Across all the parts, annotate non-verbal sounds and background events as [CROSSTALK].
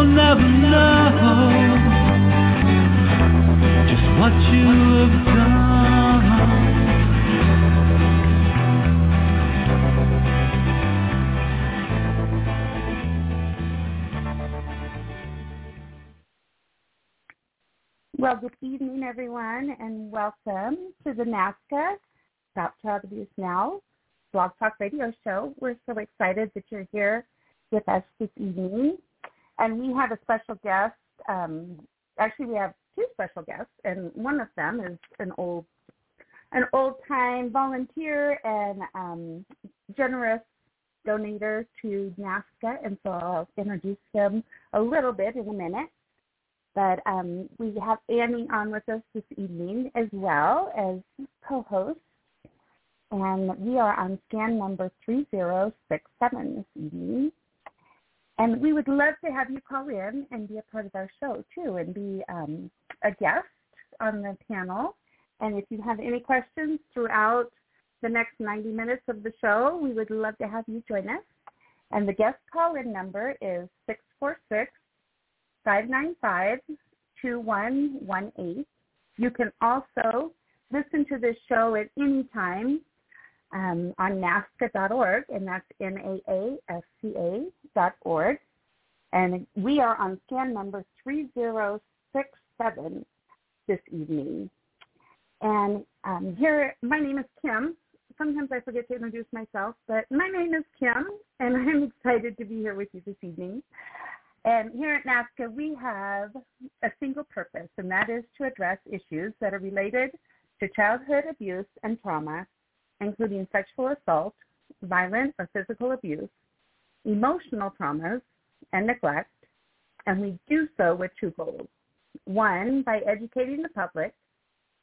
Will never know just what you have. Well, good evening, everyone, and welcome to the NAASCA Stop Child Abuse Now Blog Talk Radio Show. We're so excited that you're here with us this evening. And we have a special guest. Um, actually, we have two special guests, and one of them is an old an old time volunteer and um, generous donator to NAASCA, and so I'll introduce him a little bit in a minute. But um, we have Annie on with us this evening as well as co-host, and we are on scan number 3067 this evening. And we would love to have you call in and be a part of our show too and be um, a guest on the panel. And if you have any questions throughout the next 90 minutes of the show, we would love to have you join us. And the guest call-in number is 646 595-2118. You can also listen to this show at any time um, on NAASCA.org, and that's N-A-A-S-C-A org. And we are on scan number 3067 this evening. And um, here, my name is Kim. Sometimes I forget to introduce myself, but my name is Kim, and I'm [LAUGHS] excited to be here with you this evening. And here at NAASCA, we have a single purpose, and that is to address issues that are related to childhood abuse and trauma, including sexual assault, violent or physical abuse, emotional traumas, and neglect. And we do so with two goals. One, by educating the public,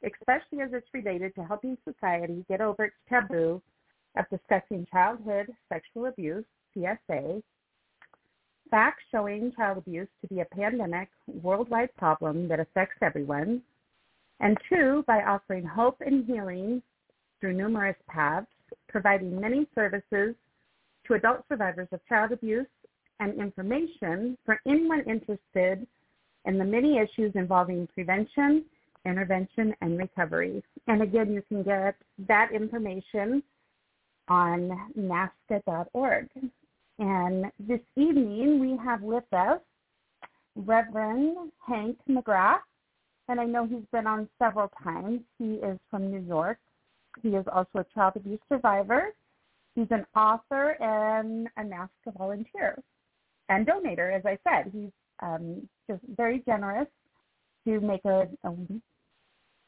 especially as it's related to helping society get over its taboo of discussing childhood sexual abuse, CSA, facts showing child abuse to be a pandemic, worldwide problem that affects everyone, and two, by offering hope and healing through numerous paths, providing many services to adult survivors of child abuse and information for anyone interested in the many issues involving prevention, intervention, and recovery. And again, you can get that information on NAASCA.org. And this evening we have with us Reverend Hank McGrath, and I know he's been on several times. He is from New York. He is also a child abuse survivor. He's an author and a NAASCA volunteer and donator, as I said. He's um, just very generous to make a, a,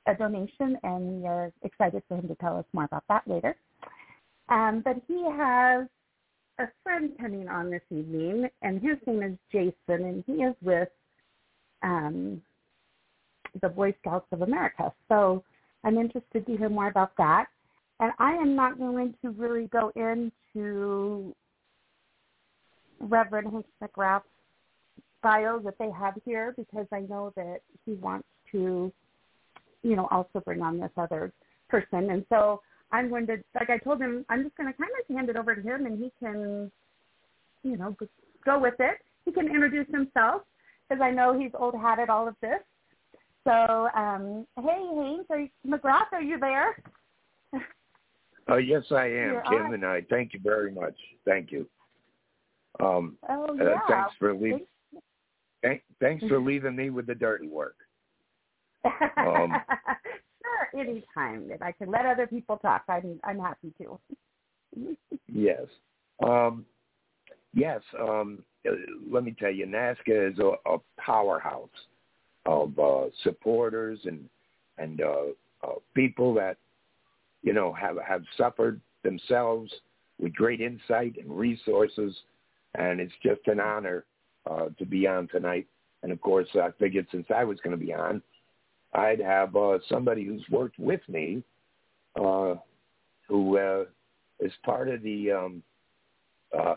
a donation, and we are excited for him to tell us more about that later. Um, but he has a friend coming on this evening, and his name is Jason, and he is with um, the Boy Scouts of America. So I'm interested to hear more about that. And I am not going to really go into Reverend Hank McGrath's bio that they have here because I know that he wants to, you know, also bring on this other person. And so I'm going to, like I told him, I'm just going to kind of hand it over to him and he can, you know, go with it. He can introduce himself because I know he's old hat at all of this. So, um, hey, Hank, are you, McGrath, are you there? Uh, yes, I am, Kim, on. and I thank you very much. Thank you. Um, Oh, uh, yeah. thanks for leaving. Thank, thanks for [LAUGHS] leaving me with the dirty work. [LAUGHS] Um, sure, anytime. If I can let other people talk, I'm I'm happy to. [LAUGHS] yes. Um, yes. Um, uh, let me tell you, NAASCA is a, a powerhouse of uh, supporters and and uh, uh, people that you know have have suffered themselves with great insight and resources, and it's just an honor uh, to be on tonight. And of course, I figured since I was going to be on, I'd have uh, somebody who's worked with me, uh, who uh, is part of the um, uh,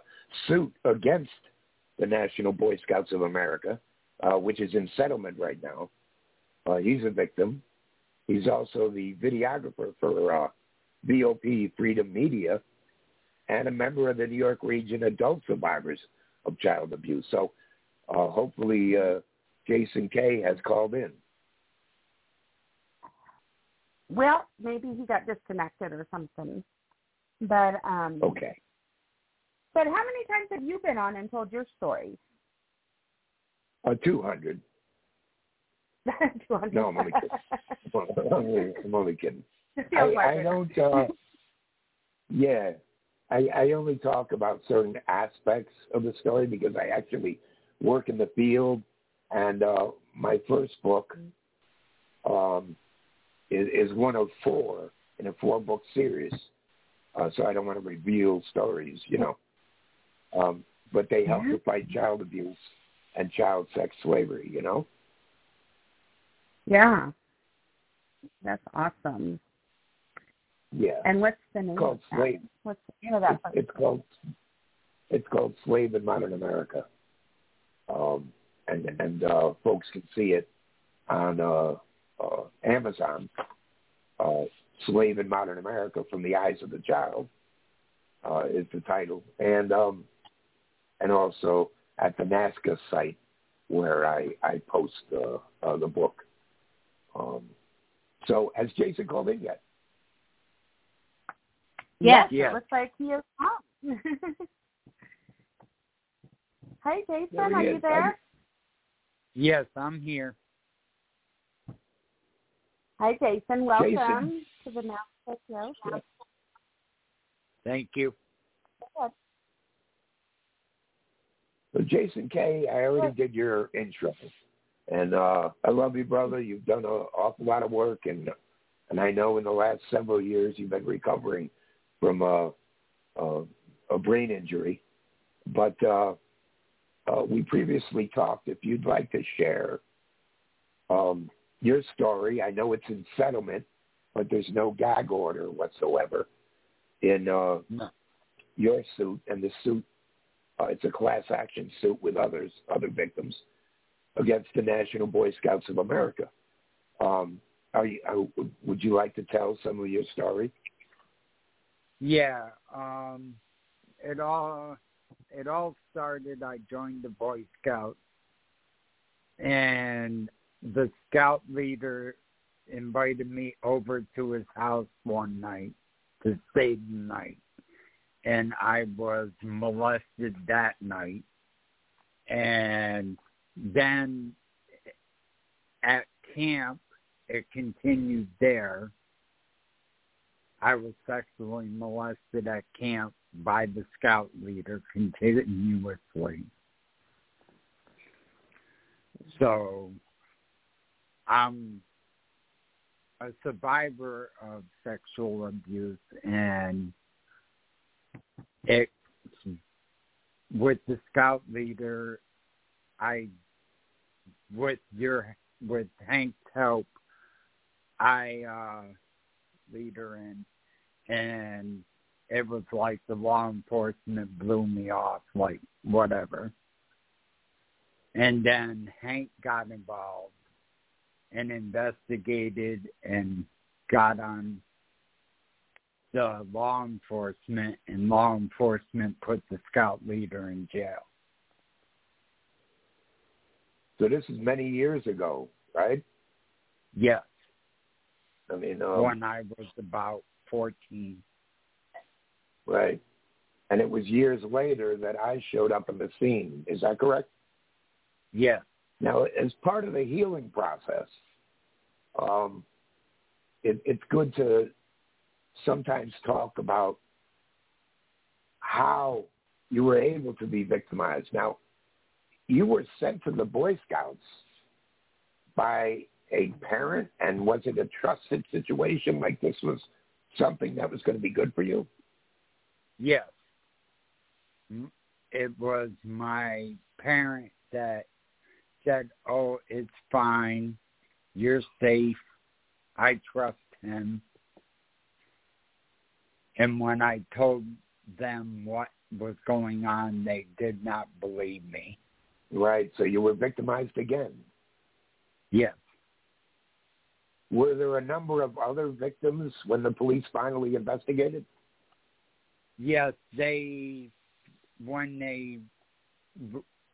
suit against the National Boy Scouts of America, uh, which is in settlement right now. Uh, he's a victim. He's also the videographer for uh, VOP Freedom Media and a member of the New York Region Adult Survivors of Child Abuse. So uh, hopefully uh, Jason Kay has called in. Well, maybe he got disconnected or something. But um okay. But how many times have you been on and told your story? Uh, 200. 200. No, I'm only kidding. [LAUGHS] I'm only kidding. I, I don't. Uh, yeah, I, I only talk about certain aspects of the story because I actually work in the field, and uh, my first book um, is, is one of four in a four-book series. Uh, so I don't want to reveal stories, you know. Um, but they help to fight child abuse and child sex slavery, you know? Yeah. That's awesome. Yeah. And what's the name it's called of Slave. What's the name of that? It's, it's called it's called Slave in Modern America. Um, and and uh, folks can see it on uh, uh, Amazon. Uh, Slave in Modern America from the Eyes of the Child uh, is the title, and um, and also at the NAASCA site where I, I post uh, uh, the book. Um, so has Jason called in yet? Yes, yes. it looks like he is on. [LAUGHS] Hi, Jason. There he are is. you there? Yes, I'm here. Hi, Jason. Welcome Jason. to the NAASCA show. Yeah. Thank you. So Jason Kay, I already did your intro, and uh, I love you, brother. You've done an awful lot of work, and and I know in the last several years you've been recovering from a, a, a brain injury. But uh, uh, we previously talked. If you'd like to share um, your story, I know it's in settlement, but there's no gag order whatsoever in uh, No. your suit, and the suit uh, it's a class action suit with others, other victims, against the National Boy Scouts of America. Um, are you, uh, would you like to tell some of your story? Yeah, um, it all it all started. I joined the Boy Scouts, and the scout leader invited me over to his house one night to stay the night, and I was molested that night, and then at camp it continued there. I was sexually molested at camp by the scout leader continuously. So I'm a survivor of sexual abuse and it with the scout leader I with your with Hank's help I uh lead her in. And it was like the law enforcement blew me off like whatever. And then hank got involved and investigated and got on the law enforcement and law enforcement put the scout leader in jail So this is many years ago, right? yes I mean, um, when i was about fourteen right. And it was years later that I showed up on the scene. Is that correct? yes Now, as part of the healing process, um, it, it's good to sometimes talk about how you were able to be victimized. Now, you were sent to the Boy Scouts by a parent, and was it a trusted situation? Like this was something that was going to be good for you? Yes. It was my parent that said, oh, it's fine. You're safe. I trust him. And when I told them what was going on, they did not believe me. Right. So you were victimized again. Yes. Were there a number of other victims when the police finally investigated? Yes, they when they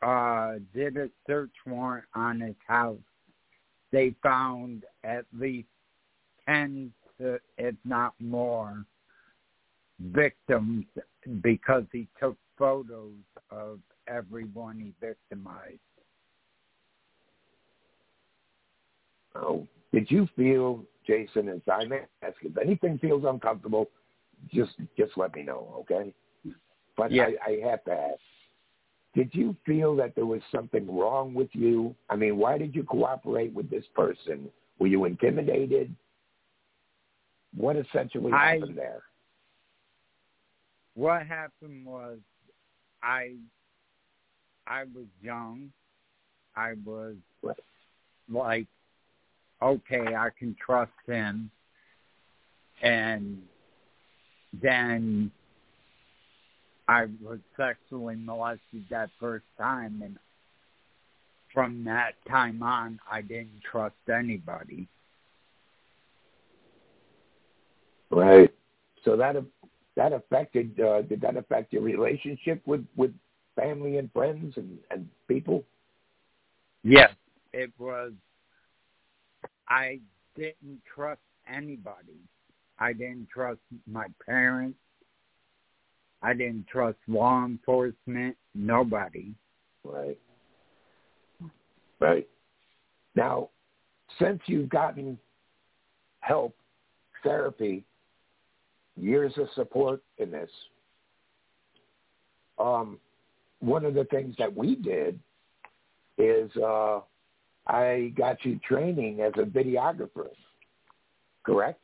uh did a search warrant on his house, they found at least ten, to, if not more, victims because he took photos of everyone he victimized. Oh, did you feel, Jason, as I may ask, if anything feels uncomfortable, just just let me know, okay? But Yeah. I, I have to ask, did you feel that there was something wrong with you? I mean, why did you cooperate with this person? Were you intimidated? What essentially I- happened there? What happened was I I was young. I was like, okay, I can trust him. And then I was sexually molested that first time, and from that time on, I didn't trust anybody. Right. So that that affected. Uh, did that affect your relationship with with family and friends and and people? Yes, it was. I didn't trust anybody. I didn't trust my parents. I didn't trust law enforcement. Nobody. Right. Right. Now, since you've gotten help, therapy, years of support in this, um, one of the things that we did is uh, I got you training as a videographer, correct?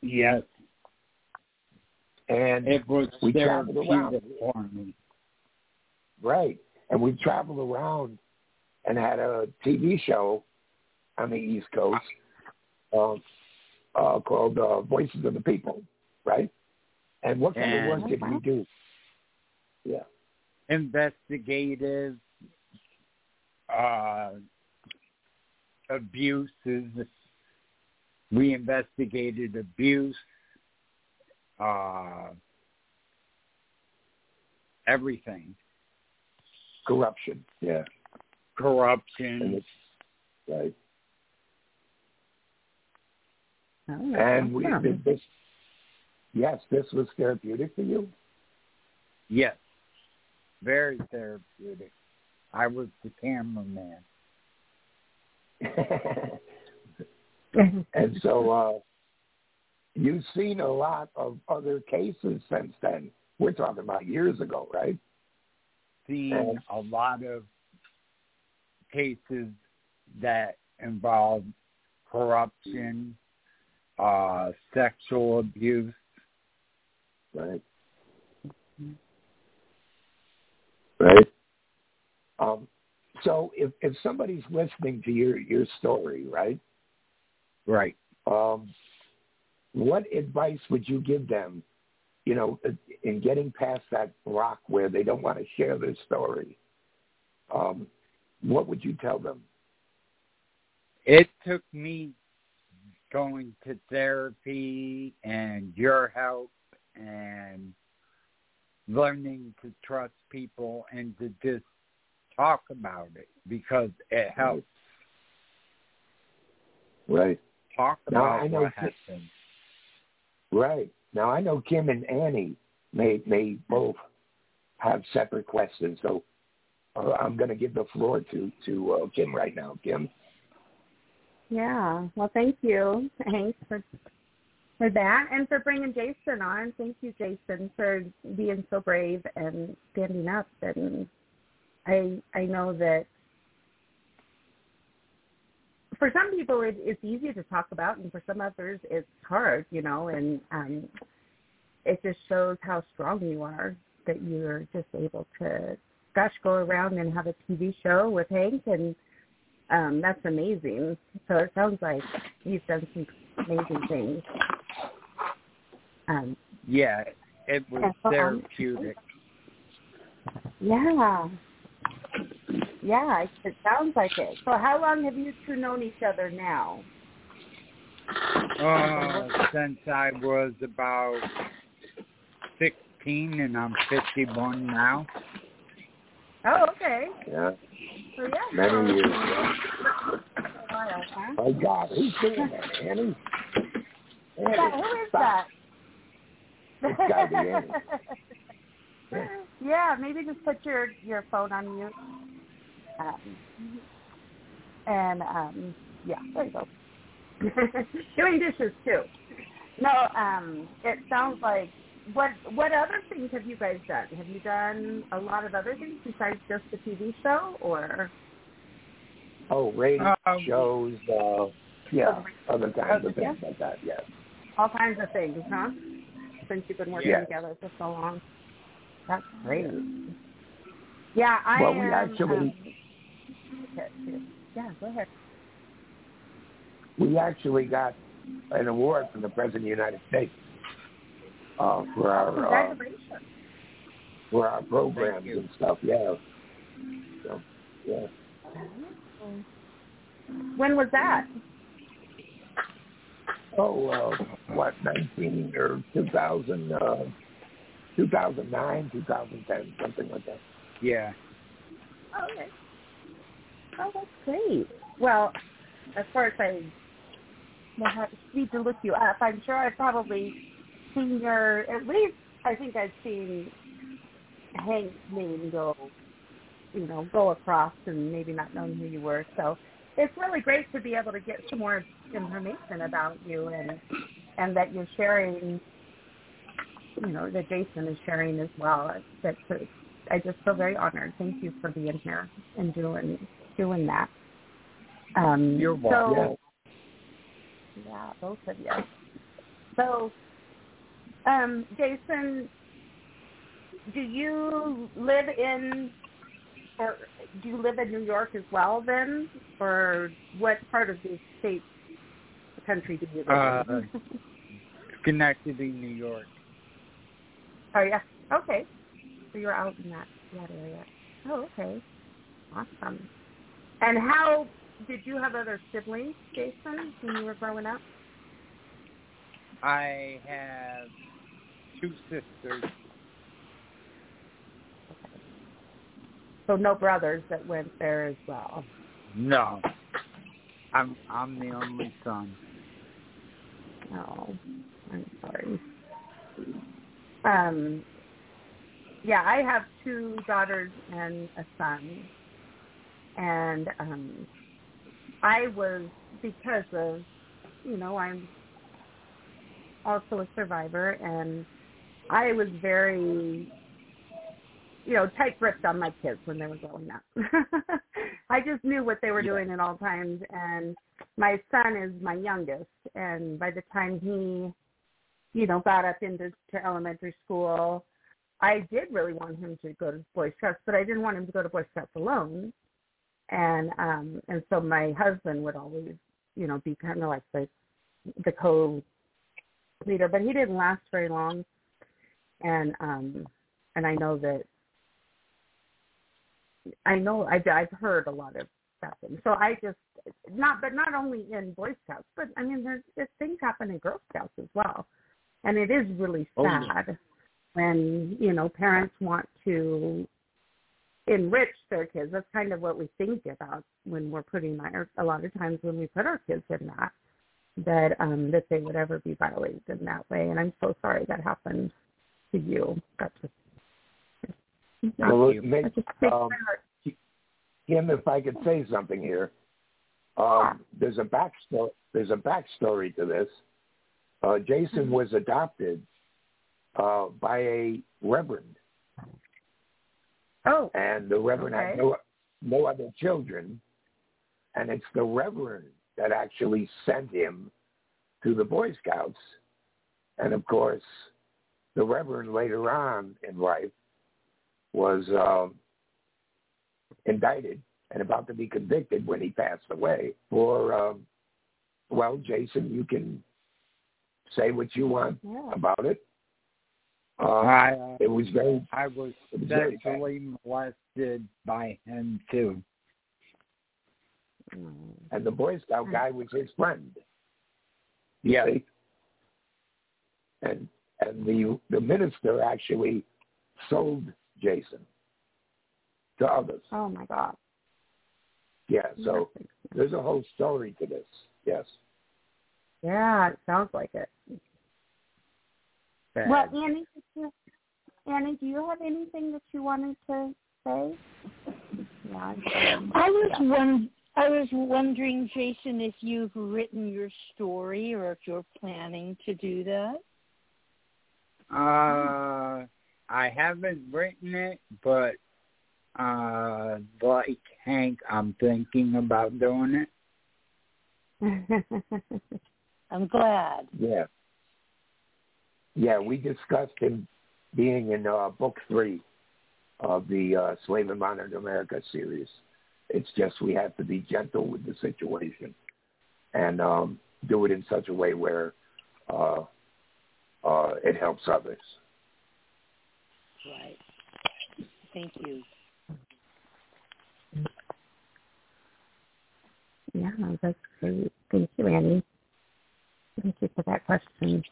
Yes, And it was We traveled around. for me. Right. And we traveled around and had a TV show on the East Coast um, uh, called uh, Voices of the People, right? And what kind of work did we do? Yeah. Investigative uh, abuses. We investigated abuse. Uh, everything. Corruption. Yeah. Corruption. right. Oh, And we awesome. did this. Yes, this was therapeutic for you. Yes. Very therapeutic. I was the cameraman. [LAUGHS] and so uh, you've seen a lot of other cases since then. We're talking about years ago, right? Seen a lot of cases that involve corruption, uh, sexual abuse. Right. Right. Um, so if, if somebody's listening to your, your story, right, Right. um, what advice would you give them, you know, in getting past that rock where they don't want to share their story? Um, what would you tell them? It took me going to therapy and your help and learning to trust people and to just talk about it because it helps Right. talk Now, about I know what Ki- happened. Right. Now I know Kim and Annie may may both have separate questions. So uh, I'm going to give the floor to to uh, Kim right now. Kim. Yeah. Well, thank you. Thanks for for that and for bringing Jason on. Thank you, Jason, for being so brave and standing up. And I I know that for some people it, it's easy to talk about, and for some others it's hard, you know. And um, it just shows how strong you are that you're just able to, gosh, go around and have a TV show with Hank, and um, that's amazing. So it sounds like you've done some amazing things. Um, yeah, it was therapeutic. Yeah. Yeah, it sounds like it. So how long have you two known each other now? Uh, since I was about 16 and I'm 51 now. Oh, okay. Yeah. So yeah. Many years. A while, huh? My God, who's doing that, Annie? Annie Yeah, who is stop. that? It's gotta be Annie. yeah, maybe just put your your phone on mute. Um, and um, yeah, there you go. [LAUGHS] Doing dishes too. No, um, it sounds like what what other things have you guys done? Have you done a lot of other things besides just the TV show, or Oh, radio Um, shows. Uh, yeah, other kinds of Yeah. things like that. Yes. all kinds of things, huh? Since you've been working Yes. together for so long, that's great. Yeah, I Well, we am. actually- um, yeah, go ahead. We actually got an award from the President of the United States uh, for our uh, for our programs and stuff. Yeah. So, yeah. When was that? Oh, uh, what, 19 or 2000, uh, 2009, 2010, something like that. Yeah. Oh, okay. Oh, that's great. Well, of course, I will have, need to look you up. I'm sure I've probably seen your, at least I think I've seen Hank's name go, you know, go across and maybe not knowing who you were. So it's really great to be able to get some more information about you and and that you're sharing, you know, that Jason is sharing as well. That's I just feel very honored. Thank you for being here and doing doing that. Um, You're so, welcome. yeah, both of you. So, um, Jason, do you live in, or do you live in New York as well then, or what part of the state, the country do you live Uh, in? Schenectady, New York. oh yeah, okay. So you're out in that that area. Oh, okay, awesome. And how did you have other siblings, Jason, when you were growing up? I have two sisters. So no brothers that went there as well. No. I'm I'm the only son. Oh, I'm sorry. Um, yeah, I have two daughters and a son, and um, I was because of, you know, I'm also a survivor, and I was very, you know, tight-gripped on my kids when they were growing up. [LAUGHS] I just knew what they were doing at all times, and my son is my youngest, and by the time he, you know, got up into to elementary school, I did really want him to go to Boy Scouts, but I didn't want him to go to Boy Scouts alone. And um and so my husband would always, you know, be kind of like the the co leader, but he didn't last very long. And um and I know that I know I've I've heard a lot of stuff, and so I just not but not only in Boy Scouts, but I mean there's, there's things happen in Girl Scouts as well, and it is really Oh, sad yeah. when you know parents want to enrich their kids. That's kind of what we think about when we're putting our a lot of times when we put our kids in that that um that they would ever be violated in that way. And I'm so sorry that happened to you. That just Well, it makes, that just breaks um. Kim, if I could say something here, um, there's a backstory. There's a backstory to this. Uh, Jason was adopted uh, by a reverend, Oh, and the reverend Okay. had no no other children, and it's the reverend that actually sent him to the Boy Scouts, and of course, the reverend later on in life was um, indicted and about to be convicted when he passed away for, um, well, Jason, you can say what you want yeah. about it. Uh, I uh, it was very, I was it was very sexually molested by him too. And the Boy Scout guy was his friend. Yeah. see? And and the the minister actually sold Jason to others. Oh my God. Yeah, so there's a whole story to this. Yes. Yeah, it sounds like it. Bad. Well, Annie, you, Annie, do you have anything that you wanted to say? Yeah. I was one. I was wondering, Jason, if you've written your story or if you're planning to do that. Uh, I haven't written it, but uh, like Hank, I'm thinking about doing it. [LAUGHS] I'm glad. Yeah. Yeah, we discussed him being in uh, book three of the uh, Slave in Modern America series. It's just we have to be gentle with the situation and um, do it in such a way where uh, uh, it helps others. Right. Thank you. yeah, that's great. Thank you, Annie. Thank you for that question.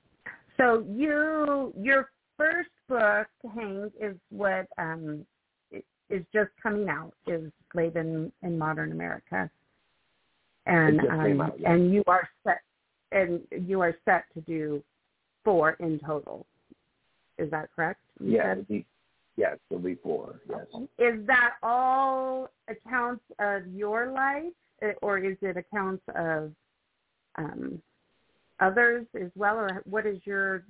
So you, your first book, Hank, is what um, is just coming out. Is Slave in, in Modern America, and It just came um, out, yeah. and you are set, and you are set to do four in total. Is that correct? You Yeah, said? yes, it'll be four. Yes. Is that all accounts of your life, eh, or is it accounts of um, others as well, or what is your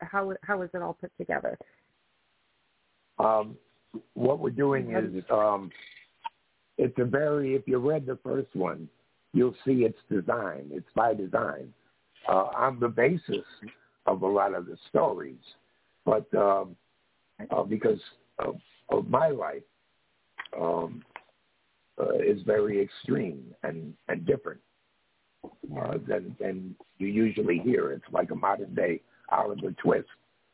how how is it all put together? Um, what we're doing is um, it's a very if you read the first one, you'll see its design. It's by design uh, on the basis of a lot of the stories, but um, uh, because of, of my life um, uh, is very extreme and, and different uh, than than you usually hear. It's like a modern day Oliver Twist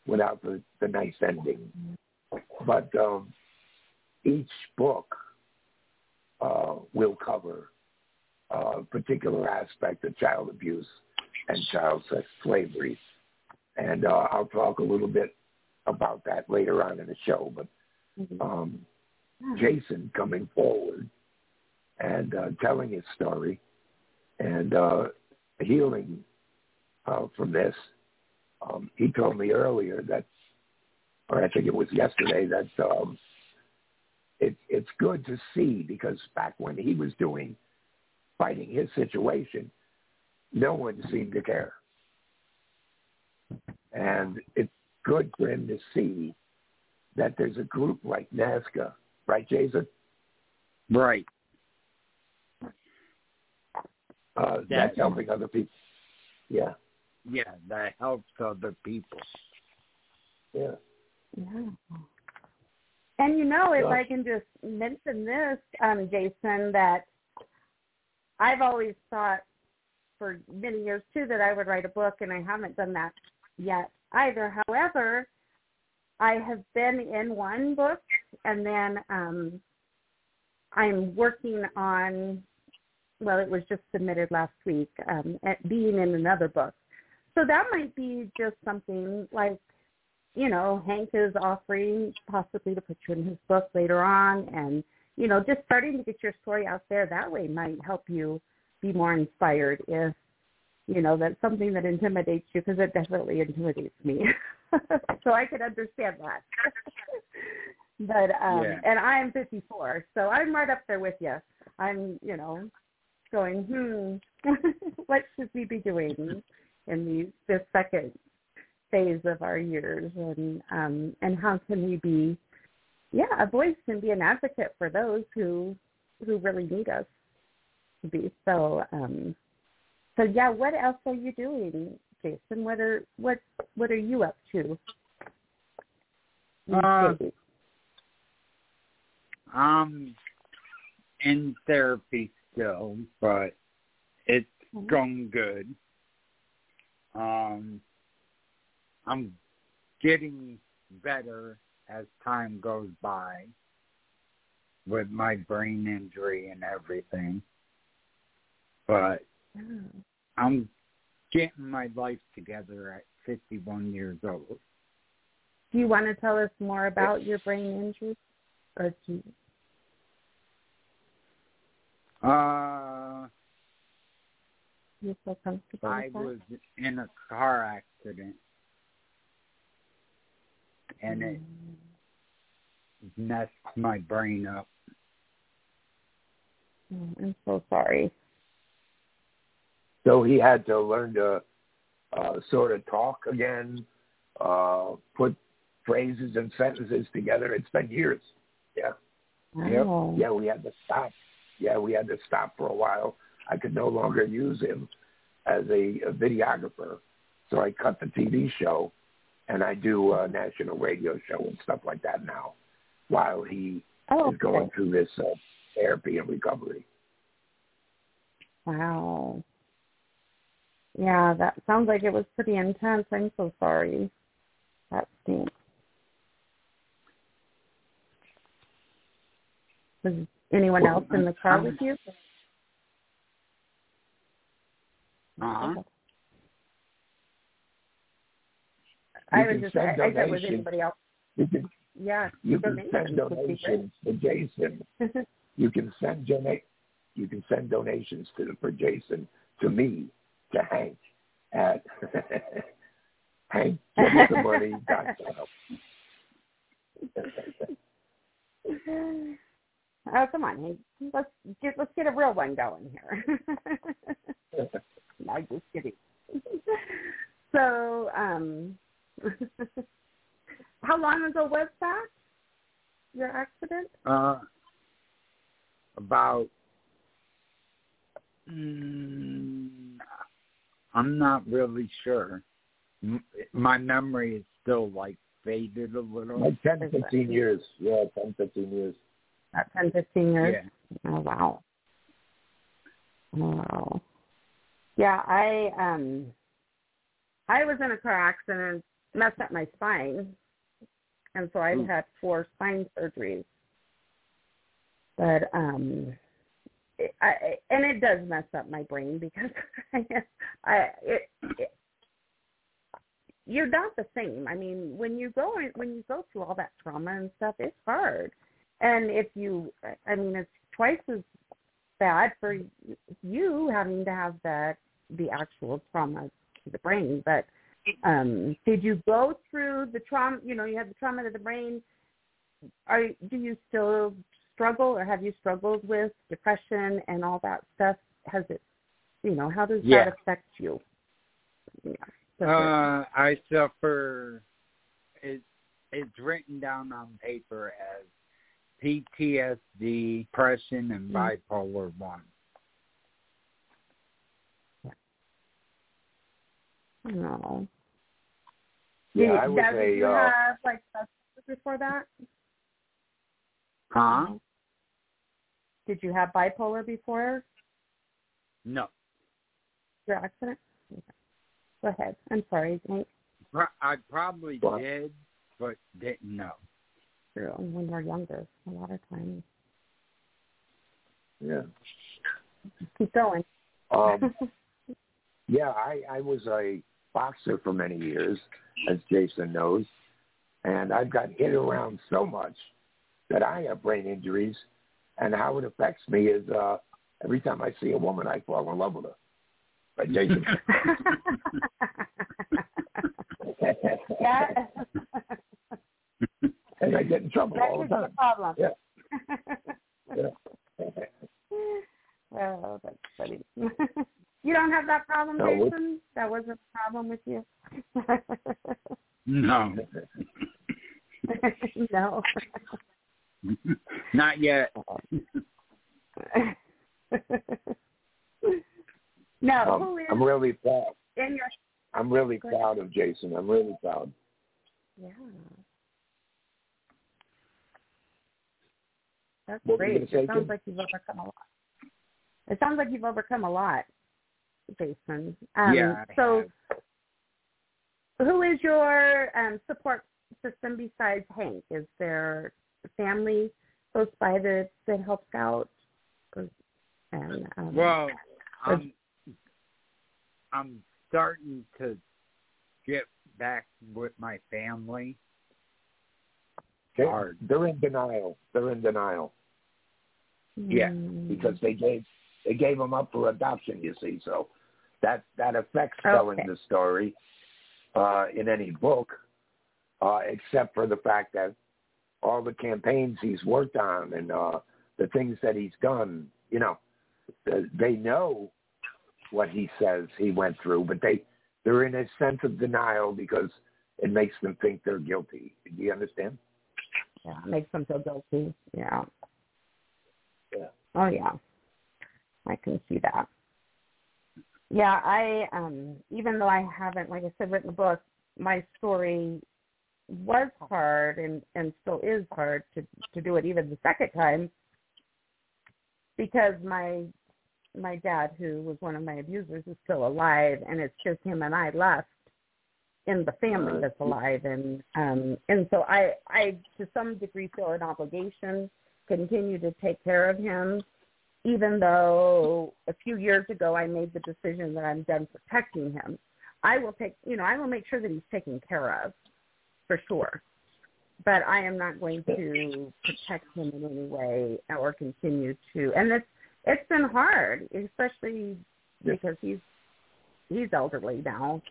without the, the nice ending. But um, each book uh, will cover a particular aspect of child abuse and child sex slavery. And uh, I'll talk a little bit about that later on in the show. But um, Jason coming forward and uh, telling his story and uh, healing uh, from this. Um, he told me earlier that, or I think it was yesterday, that um, it, it's good to see because back when he was doing fighting his situation, no one seemed to care. And it's good for him to see that there's a group like NAASCA, right, Jason? Right. Uh, Yeah. that's helping other people. Yeah, Yeah, that helps other people. yeah. Yeah. And you know, if I can just mention this, um, Jason, that I've always thought for many years too that I would write a book, and I haven't done that yet either. However, I have been in one book, and then um, I'm working on. Well, it was just submitted last week. Um, at being in another book, so that might be just something like you know, Hank is offering possibly to put you in his book later on and, you know, just starting to get your story out there that way might help you be more inspired if, you know, that's something that intimidates you because it definitely intimidates me. [LAUGHS] so I can understand that. [LAUGHS] But um Yeah. and I'm 54, so I'm right up there with you. I'm, you know, going, hmm, [LAUGHS] what should we be doing in these this second phase of our years, and um and how can we be, yeah, a voice and be an advocate for those who who really need us to be. So um so yeah, what else are you doing, Jason? What are what what are you up to? Uh? I'm in therapy still, but it's Mhm. going good. Um, I'm getting better as time goes by with my brain injury and everything. But Oh. I'm getting my life together at 51 years old. Do you want to tell us more about your brain injury? Or do you, Uh, you feel comfortable I was in a car accident and it Mm. messed my brain up. Oh, I'm so sorry. So he had to learn to uh, sort of talk again, uh, put phrases and sentences together. It's been years. Yeah. Yep. Wow. Yeah, we had to stop. Yeah, we had to stop for a while. I could no longer use him as a, a videographer. So I cut the TV show and I do a national radio show and stuff like that now while he Oh, is going okay. through this uh, therapy and recovery. Wow. Yeah, that sounds like it was pretty intense. I'm so sorry. That stinks. Was anyone else in the car with you? Uh-huh. I was just, I, I said, was anybody else? You can Yeah. you can send donations would be donations to Jason. [LAUGHS] You can send donate you can send donations to for Jason to me to Hank at Hank give me money dot oh, come on. Hank. Let's get let's get a real one going here. [LAUGHS] no, just kidding. [LAUGHS] so, um, [LAUGHS] how long ago was that? Your accident? Uh, about, mm, I'm not really sure. M- My memory is still like faded a little. like 10, 15 years. Yeah, 10, 15 years. About ten, fifteen years. Yeah. Oh wow. Wow. Yeah, I um I was in a car accident, messed up my spine. And so I've Ooh. had four spine surgeries. But um it, I and it does mess up my brain because [LAUGHS] I I it, it you're not the same. I mean, when you go when you go through all that trauma and stuff, it's hard. And if you, I mean, it's twice as bad for you having to have that the actual trauma to the brain. But um, did you go through the trauma? You know, you had the trauma to the brain. Are do you still struggle, or have you struggled with depression and all that stuff? Has it, you know, how does Yeah. that affect you? Yeah. Uh, I suffer. It, it's written down on paper as PTSD, depression, and Mm. bipolar one. no. Yeah, did, I was now, did you uh, have like before that? Huh? Did you have bipolar before No. your accident? Okay. Go ahead. I'm sorry, Hank. Pro- I probably What? did, but didn't know. True. When we're younger, a lot of times. yeah. Keep going. Um, [LAUGHS] yeah, I, I was a boxer for many years, as Jason knows, and I've got hit around so much that I have brain injuries, and how it affects me is uh, every time I see a woman, I fall in love with her. Right, Jason? yeah. [LAUGHS] [LAUGHS] and I get in trouble that all the time. the problem. Yeah. [LAUGHS] Yeah. oh, that's funny. you don't have that problem, No, we- Jason? That wasn't a problem with you? No, no. not yet. [LAUGHS] no, Um, who is I'm really proud. in your I'm really proud of Jason. I'm really proud. Yeah. That's What great. It sounds like you've overcome a lot. It sounds like you've overcome a lot, Jason. Um, yeah. So, who is your um, support system besides Hank? Is there a family close by that that helps out? Or, and um, Well, I'm I'm starting to get back with my family. Okay? Hard. They're in denial. They're in denial yeah, mm, because they gave they gave him up for adoption. You see, so that that affects telling Okay. the story uh, in any book, uh, except for the fact that all the campaigns he's worked on and uh, the things that he's done. You know, they know what he says he went through, but they they're in a sense of denial because it makes them think they're guilty. Do you understand? yeah, it makes them feel guilty. Yeah. Yeah. Oh yeah. I can see that. Yeah, I um even though I haven't, like I said, written a book, my story was hard and and still is hard to to do it even the second time because my my dad who was one of my abusers is still alive and it's just him and I left in the family that's alive and um and so I I to some degree feel an obligation continue to take care of him even though a few years ago I made the decision that I'm done protecting him. I will take you know, I will make sure that he's taken care of for sure. But I am not going to protect him in any way or continue to and it's it's been hard, especially Yeah. because he's he's elderly now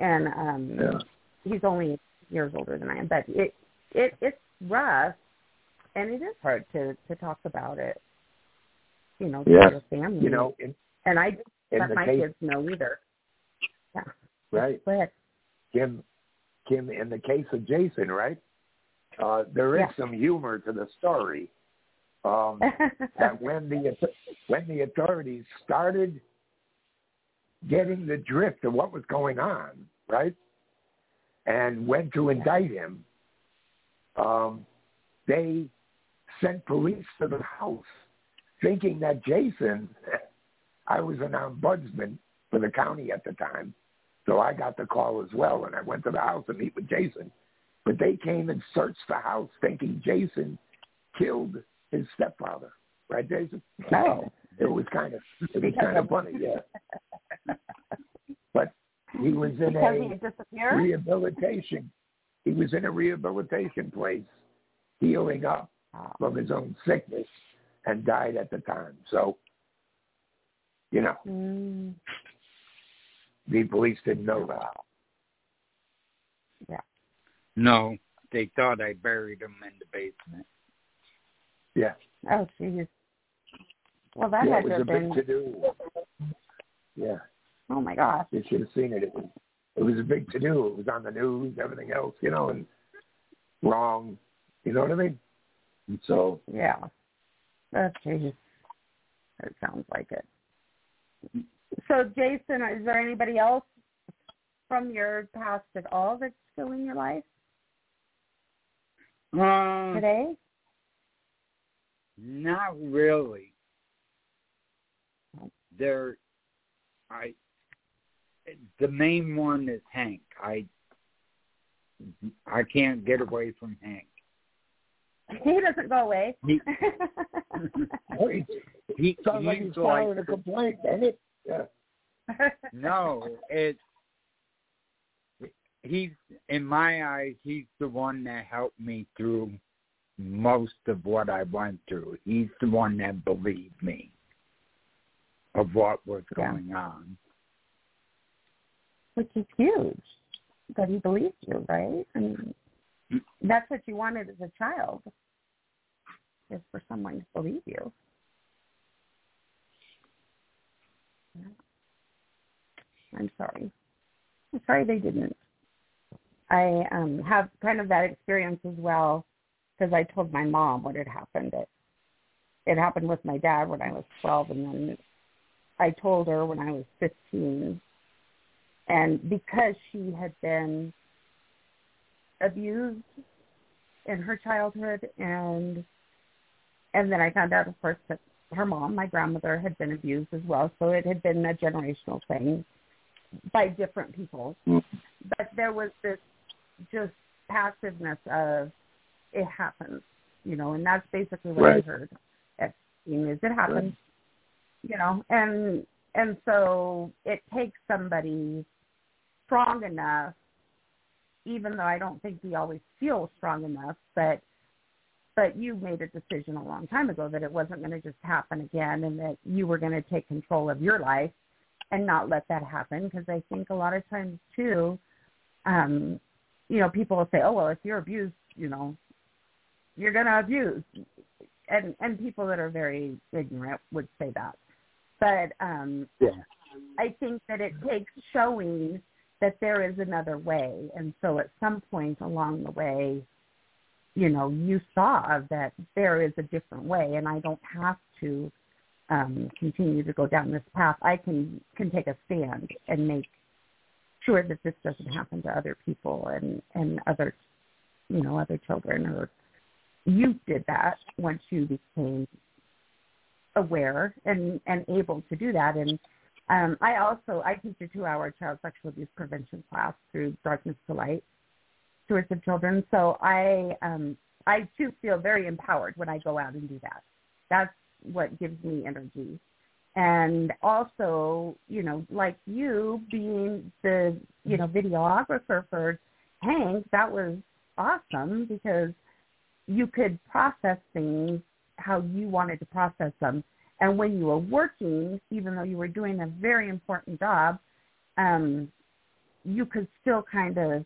and um Yeah. he's only years older than I am, but it it it's rough and it is hard to to talk about it. You know, to Yes. your family. You know, in, and I let my case, kids know either. Yeah. right? Go ahead. Kim, Kim, in the case of Jason, right? Uh, there is Yeah. some humor to the story. Um, [LAUGHS] that when the when the authorities started getting the drift of what was going on, right, and went to indict him, um, they sent police to the house, thinking that Jason. [LAUGHS] I was an ombudsman for the county at the time, so I got the call as well, and I went to the house to meet with Jason. But they came and searched the house, thinking Jason killed his stepfather. Right, Jason? No. [LAUGHS] It was kind of it was kind of funny, yeah. [LAUGHS] But he was in because a had rehabilitation. He was in a rehabilitation place, healing up from his own sickness, and died at the time. So, you know, Mm, the police didn't know that. Yeah. No, they thought I buried him in the basement. Yeah, oh, jeez. Well, that yeah, had to was a have been. to do. Yeah, Oh my gosh. you should have seen it. It was it was a big to do. It was on the news, everything else, you know, and wrong. You know what I mean? And so Yeah. Oh, jeez. That sounds like it. So, Jason, is there anybody else from your past at all that's still in your life Uh, today? Not really. There, I. The main one is Hank. I. I can't get away from Hank. He doesn't go away. He, [LAUGHS] hey, he sounds like he's he's filing a complaint, doesn't it? Yeah. no, it's he's in my eyes he's the one that helped me through most of what I went through. He's the one that believed me of what was Yeah. going on. Which is huge that he believed you, right? I mean, that's what you wanted as a child, is for someone to believe you. I'm sorry. I'm sorry they didn't. I um have kind of that experience as well because I told my mom what had happened. It it happened with my dad when I was 12 and then I told her when I was 15. And because she had been abused in her childhood and and then I found out of course that her mom, my grandmother, had been abused as well. So it had been a generational thing by different people. Mm. But there was this just passiveness of it happens, you know, and that's basically what Right. I heard at is it happens, you know, and and so it takes somebody strong enough, even though I don't think we always feel strong enough, but but you made a decision a long time ago that it wasn't going to just happen again and that you were going to take control of your life and not let that happen because I think a lot of times too um you know people will say oh well if you're abused you know you're going to abuse and and people that are very ignorant would say that. But um Yeah. I think that it takes showing that there is another way. And so at some point along the way you know you saw that there is a different way. And I don't have to um continue to go down this path. I can can take a stand and make sure that this doesn't happen to other people and and other you know other children or you did that once you became aware and and able to do that. And um I also I teach a 2-hour child sexual abuse prevention class through Darkness to Light Stewards of Children. So I um I too feel very empowered when I go out and do that. That's what gives me energy. And also you know like you being the you know videographer for Hank that was awesome because you could process things how you wanted to process them. And when you were working even though you were doing a very important job um you could still kind of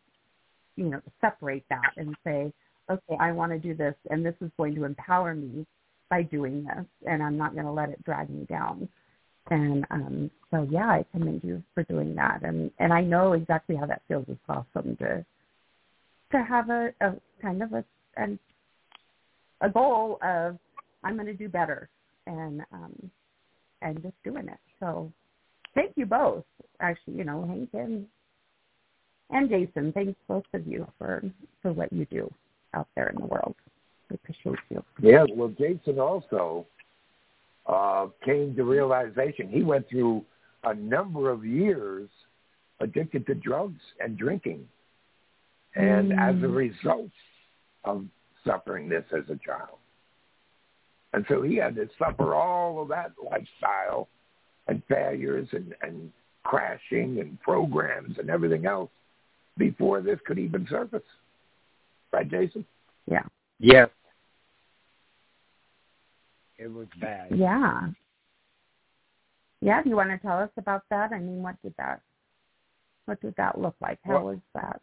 you know separate that and say okay I want to do this and this is going to empower me by doing this and I'm not going to let it drag me down. And um so yeah I commend you for doing that. And and I know exactly how that feels. It's awesome to to have a, a kind of a an, a goal of I'm going to do better and um and just doing it so thank you both actually you know Hank and and Jason thanks both of you for for what you do out there in the world we appreciate you Yeah, well, Jason also uh, came to realization. He went through a number of years addicted to drugs and drinking. And as a Mm. result of suffering this as a child. And so he had to suffer all of that lifestyle and failures and, and crashing and programs and everything else before this could even surface. Right, Jason? yeah Yes. It was bad. Yeah. Yeah, do you want to tell us about that? I mean, what did that what did that look like? How Well- was that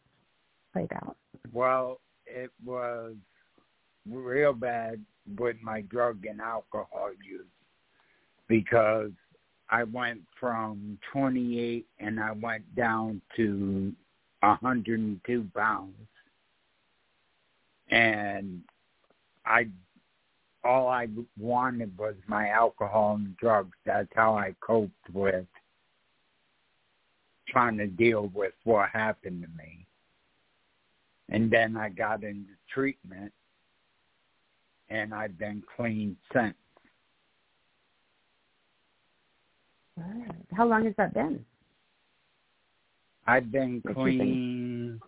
played out? Well, it was real bad with my drug and alcohol use because I went from 28 and I went down to 102 pounds. And I, all I wanted was my alcohol and drugs. That's how I coped with trying to deal with what happened to me. And then I got into treatment and I've been clean since. Alright. How long has that been? I've been What clean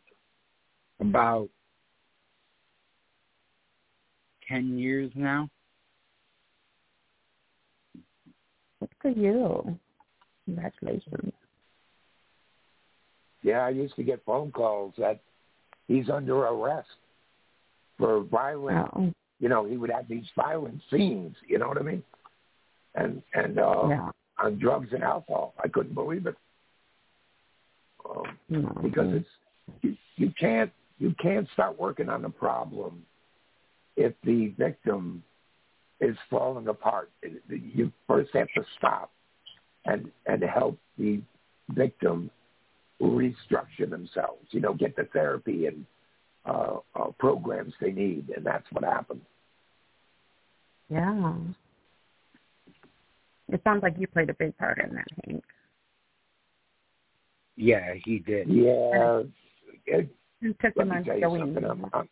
about 10 years now. Good for you. Congratulations. Yeah, I used to get phone calls that he's under arrest for violent. Wow. You know, he would have these violent scenes. You know what I mean? And and uh, yeah. on drugs and alcohol, I couldn't believe it um, No. because it's you, you can't you can't start working on the problem if the victim is falling apart. You first have to stop and and help the victim restructure themselves. You know, get the therapy and uh, uh, programs they need, and that's what happened. Yeah. It sounds like you played a big part in that, Hank. Yeah, he did. Yeah. It, You took him me on tell you I'm, I'm,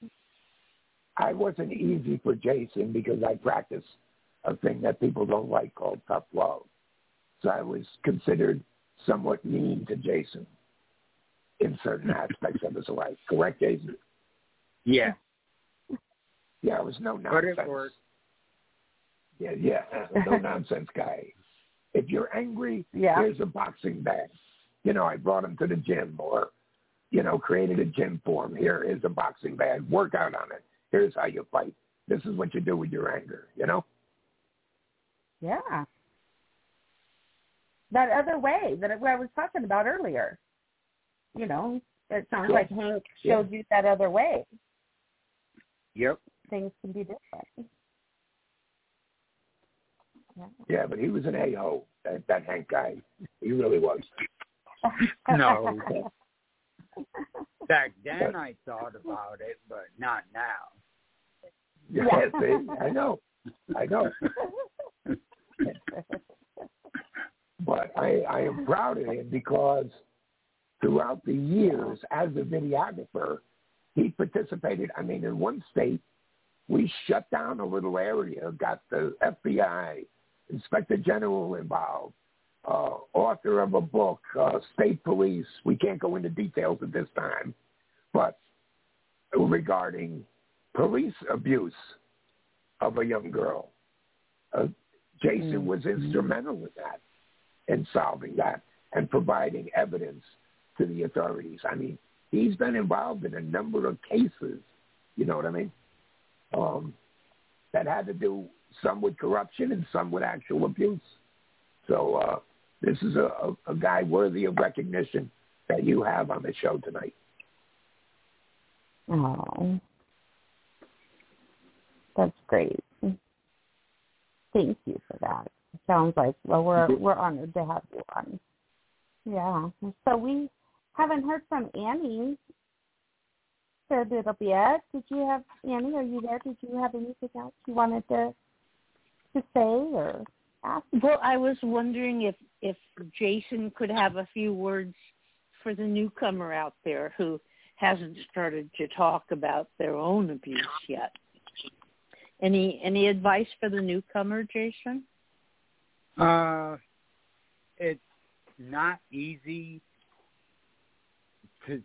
wasn't easy for Jason because I practice a thing that people don't like called tough love. So I was considered somewhat mean to Jason in certain aspects of his life. Correct, Jason? Yeah, Yeah, I was no but nonsense. it worked. Yeah, yeah, no [LAUGHS] nonsense guy. If you're angry, Yeah. here's a boxing bag. You know, I brought him to the gym or, you know, created a gym for him. Here is a boxing bag. Work out on it. Here's how you fight. This is what you do with your anger, you know? Yeah. That other way that I was talking about earlier. You know, it sounds Yeah. like Hank showed you that other way. Yep. Things can be different. Yeah. But he was an a-hole, that, that Hank guy. He really was. [LAUGHS] No. [LAUGHS] Back then I thought about it, but not now. Yeah, Yeah. [LAUGHS] see? I know. I know. But I, I am proud of him because throughout the years as a videographer, he participated. I mean, in one state, we shut down a little area, got the FBI, Inspector General involved, uh, author of a book, uh, state police. We can't go into details at this time, but regarding police abuse of a young girl. Uh, Jason was instrumental in that, in solving that and providing evidence to the authorities. I mean, he's been involved in a number of cases, you know what I mean, um, that had to do some with corruption and some with actual abuse. So uh, this is a, a, guy worthy of recognition that you have on the show tonight. Oh, that's great. Thank you for that. Sounds like well, we're we're honored to have you on. Yeah. So we haven't heard from Annie for a little bit. Did you have Annie? Are you there? Did you have anything else you wanted to to say or ask? Well, I was wondering if if Jason could have a few words for the newcomer out there who hasn't started to talk about their own abuse yet. Any any advice for the newcomer, Jason? Uh, it's not easy to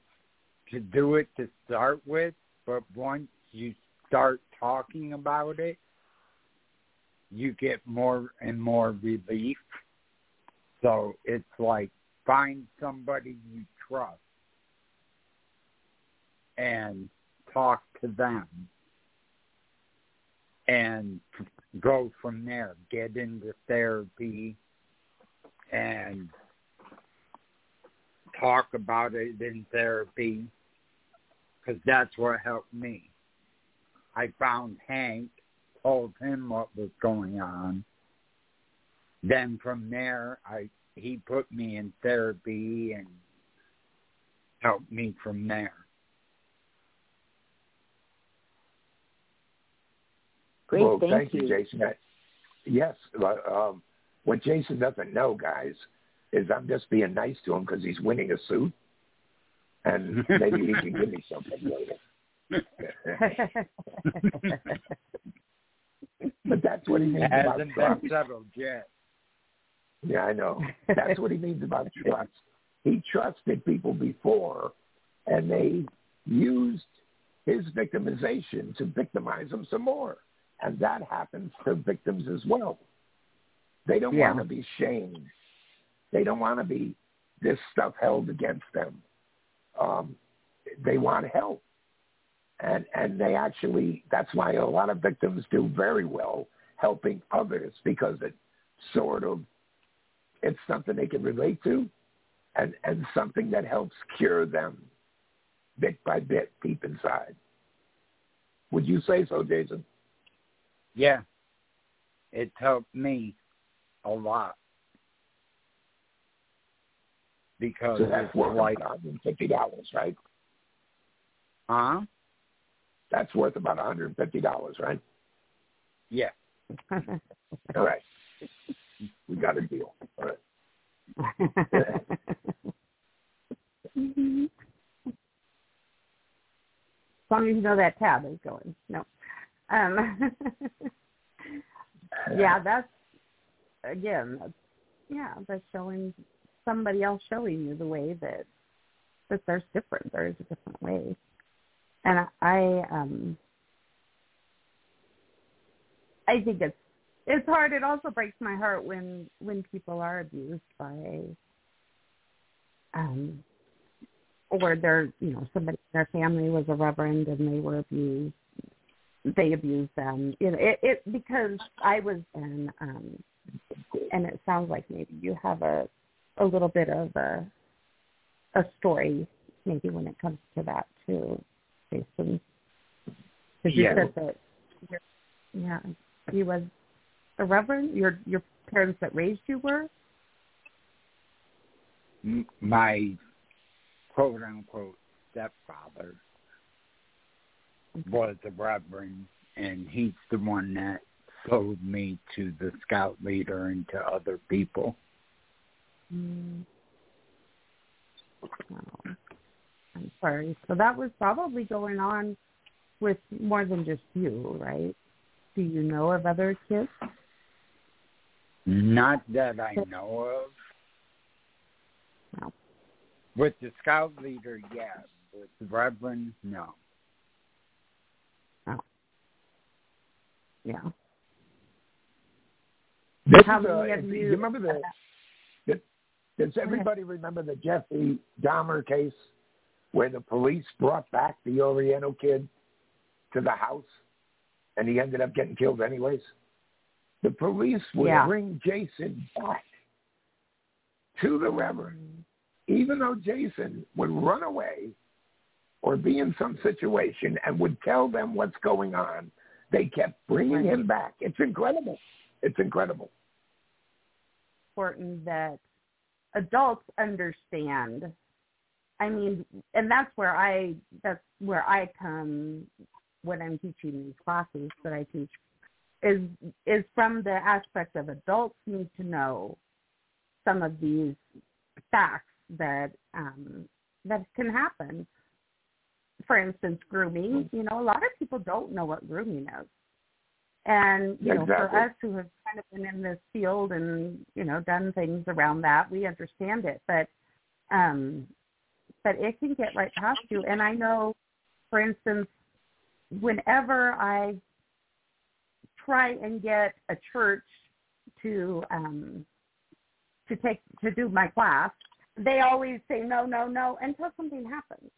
to do it to start with, but once you start talking about it, you get more and more relief. So it's like find somebody you trust and talk to them and go from there. Get into therapy and talk about it in therapy because that's what helped me. I found Hank, told him what was going on. Then from there, I he put me in therapy and helped me from there. Great, well, thank, you, Jason. I, yes, uh, um, what Jason doesn't know, guys, is I'm just being nice to him because he's winning a suit, and maybe he can give me something later. [LAUGHS] [LAUGHS] [LAUGHS] [LAUGHS] but that's what he means about Hasn't trust. been. Yeah, I know. That's what he means about [LAUGHS] trust. He trusted people before, and they used his victimization to victimize him some more. And that happens to victims as well. They don't Yeah. want to be shamed. They don't want to be this stuff held against them. Um, they want help. And and they actually that's why a lot of victims do very well helping others because it sort of it's something they can relate to and, and something that helps cure them. bit by bit deep inside. Would you say so, Jason? Yeah. It's helped me a lot. Because so that's it's like about $150, right? Huh? That's worth about $150, right? Yeah. [LAUGHS] All right. We got a deal. All right. Mhm. As long as you know that tab is going. No. Um, [LAUGHS] yeah, that's again. That's, yeah, that's showing somebody else showing you the way that that there's different. There is a different way, and I, um I think it's it's hard. It also breaks my heart when when people are abused by um or their you know somebody their family was a reverend and they were abused they abused them you know it, it because i was in um and it sounds like maybe you have a a little bit of a a story maybe when it comes to that too jason because you Yeah. said that yeah you was a reverend your your parents that raised you were my quote unquote stepfather was a reverend and he's the one that sold me to the scout leader and to other people. Mm. Oh, I'm sorry. So that was probably going on with more than just you, right? Do you know of other kids? Not that I know of. No. With the scout leader, yeah. With the reverend, no. Oh. Yeah. This How is a, many of if- you- you remember the, the does everybody remember the Jeffrey Dahmer case where the police brought back the Oriental kid to the house and he ended up getting killed anyways? The police would Yeah. bring Jason back to the Reverend, even though Jason would run away or be in some situation and would tell them what's going on. They kept bringing him back. It's incredible. It's incredible. important that adults understand. I mean, and that's where I that's where I come when I'm teaching these classes that I teach is is from the aspect of adults need to know some of these facts that um, that can happen. For instance, grooming. You know, a lot of people don't know what grooming is. And you know, for us who have kind of been in this field and you know done things around that, we understand it. But um, but it can get right past you. And I know, for instance, whenever I try and get a church to um, to take to do my class, they always say no, no, no until something happens,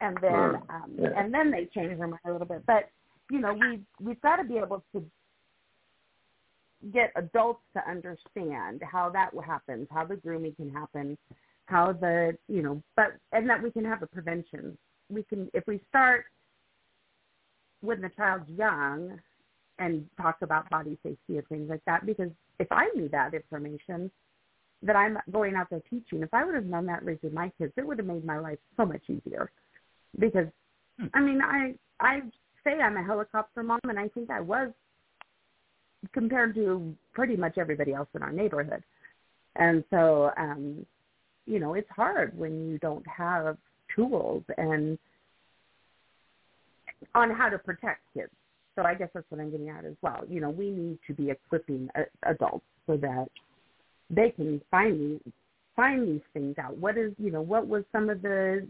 and then Sure. um, Yeah. and then they change their mind a little bit. But you know, we we've got to be able to get adults to understand how that happens, how the grooming can happen, how the you know, but and that we can have a prevention. We can if we start when the child's young and talk about body safety and things like that because if I knew that information that I'm going out there teaching, if I would have known that raising my kids, it would have made my life so much easier. Because I mean, I I say I'm a helicopter mom and I think I was compared to pretty much everybody else in our neighborhood. And so um you know, it's hard when you don't have tools and on how to protect kids. So I guess that's what I'm getting at as well. You know, we need to be equipping adults so that they can find these find these things out. What is, you know, what was some of the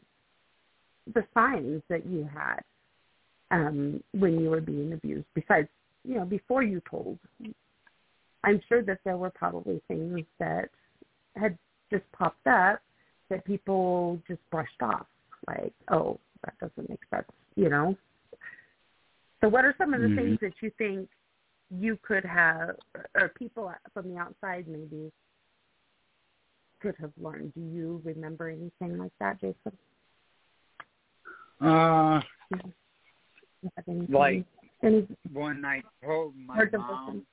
the signs that you had um, when you were being abused? Besides, you know, before you told, I'm sure that there were probably things that had just popped up that people just brushed off, like, oh, that doesn't make sense, you know. So, what are some of the Mhm. things that you think you could have, or people from the outside maybe could have learned? Do you remember anything like that, Jason? Uh, like Any, when I told my mom,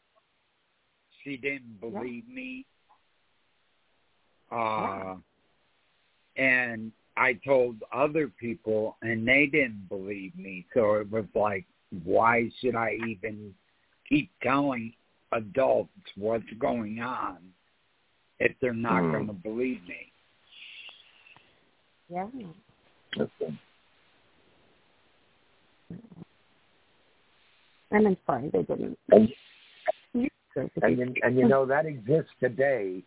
she didn't believe me. Uh, and I told other people, and they didn't believe me. So it was like, why should I even keep telling adults what's going on if they're not Hmm. going to believe me? yeah. Okay. And I'm sorry they didn't. And, You- and, you- and you know that exists today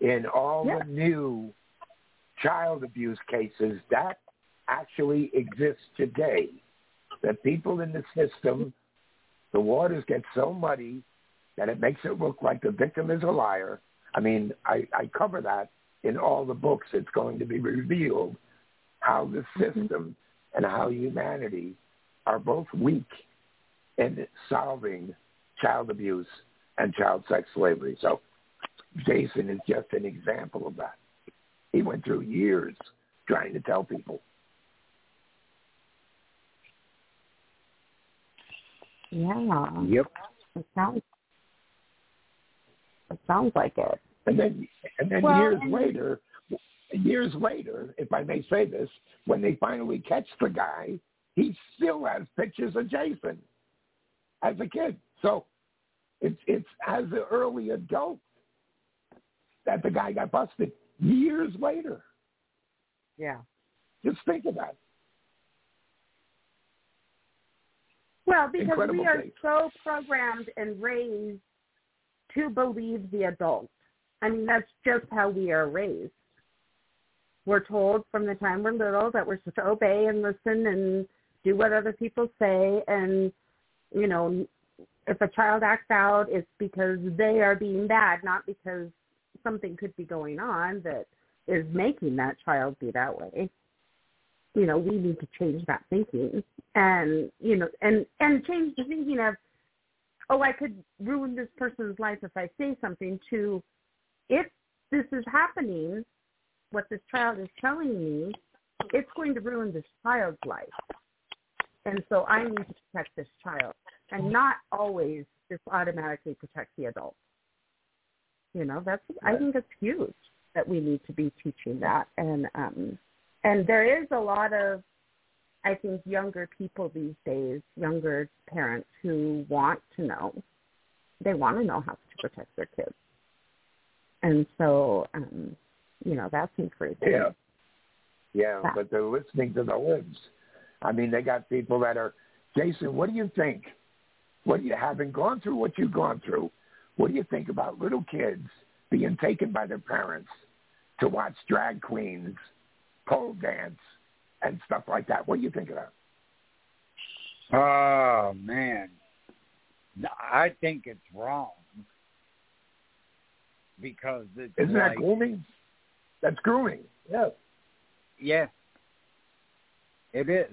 in all Yeah. the new child abuse cases. That actually exist today. That people in the system, the waters get so muddy that it makes it look like the victim is a liar. I mean, I, I cover that in all the books. It's going to be revealed how the mm-hmm. system and how humanity are both weak in solving child abuse and child sex slavery. So Jason is just an example of that. He went through years trying to tell people. Yeah. Yep. It sounds. It sounds like it. And then and then Well, years and- later years later, if I may say this, when they finally catch the guy, he still has pictures of Jason as a kid. So it's it's as an early adult that the guy got busted years later. Yeah. Just think of that. Well, because Incredible we are case. so programmed and raised to believe the adult. I mean, that's just how we are raised. We're told from the time we're little that we're supposed to obey and listen and do what other people say. And, you know, if a child acts out, it's because they are being bad, not because something could be going on that is making that child be that way you know, we need to change that thinking and, you know, and, and change the thinking of, oh, I could ruin this person's life if I say something to, if this is happening, what this child is telling me, it's going to ruin this child's life. And so I need to protect this child and not always just automatically protect the adult. You know, that's, I think it's huge that we need to be teaching that. And, um, and there is a lot of i think younger people these days younger parents who want to know they want to know how to protect their kids and so um you know that's encouraging Yeah. Yeah, Yeah. but they're listening to the libs. I mean, they got people that are, Jason, what do you think? What do you, having gone through what you've gone through, what do you think about little kids being taken by their parents to watch drag queens, pole dance, and stuff like that? What do you think of that? Oh man, I think it's wrong because it's Isn't like, that grooming? That's grooming. Yes. Yes. it is.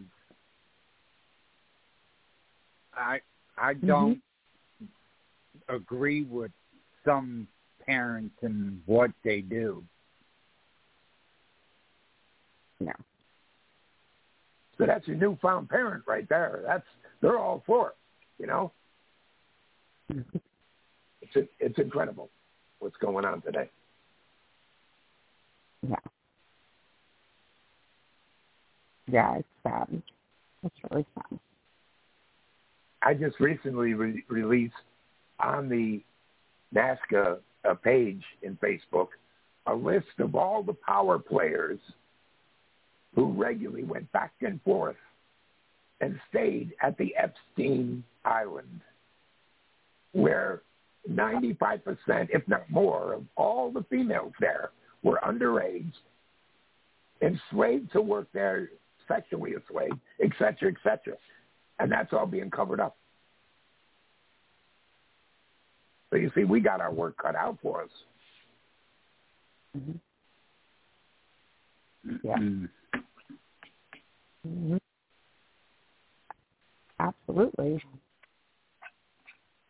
I I mm-hmm. don't agree with some parents and what they do. yeah So that's your newfound parent right there. That's they're all for it. You know, [LAUGHS] it's it's incredible what's going on today. yeah yeah it's sad it's really sad I just recently re- released on the NAASCA uh, page in Facebook a list of all the power players who regularly went back and forth and stayed at the Epstein Island, where 95%, if not more, of all the females there were underage, enslaved to work there, sexually enslaved, et cetera, et cetera. And that's all being covered up. So you see, we got our work cut out for us. Mhm. Yeah. Mm. hmm Absolutely.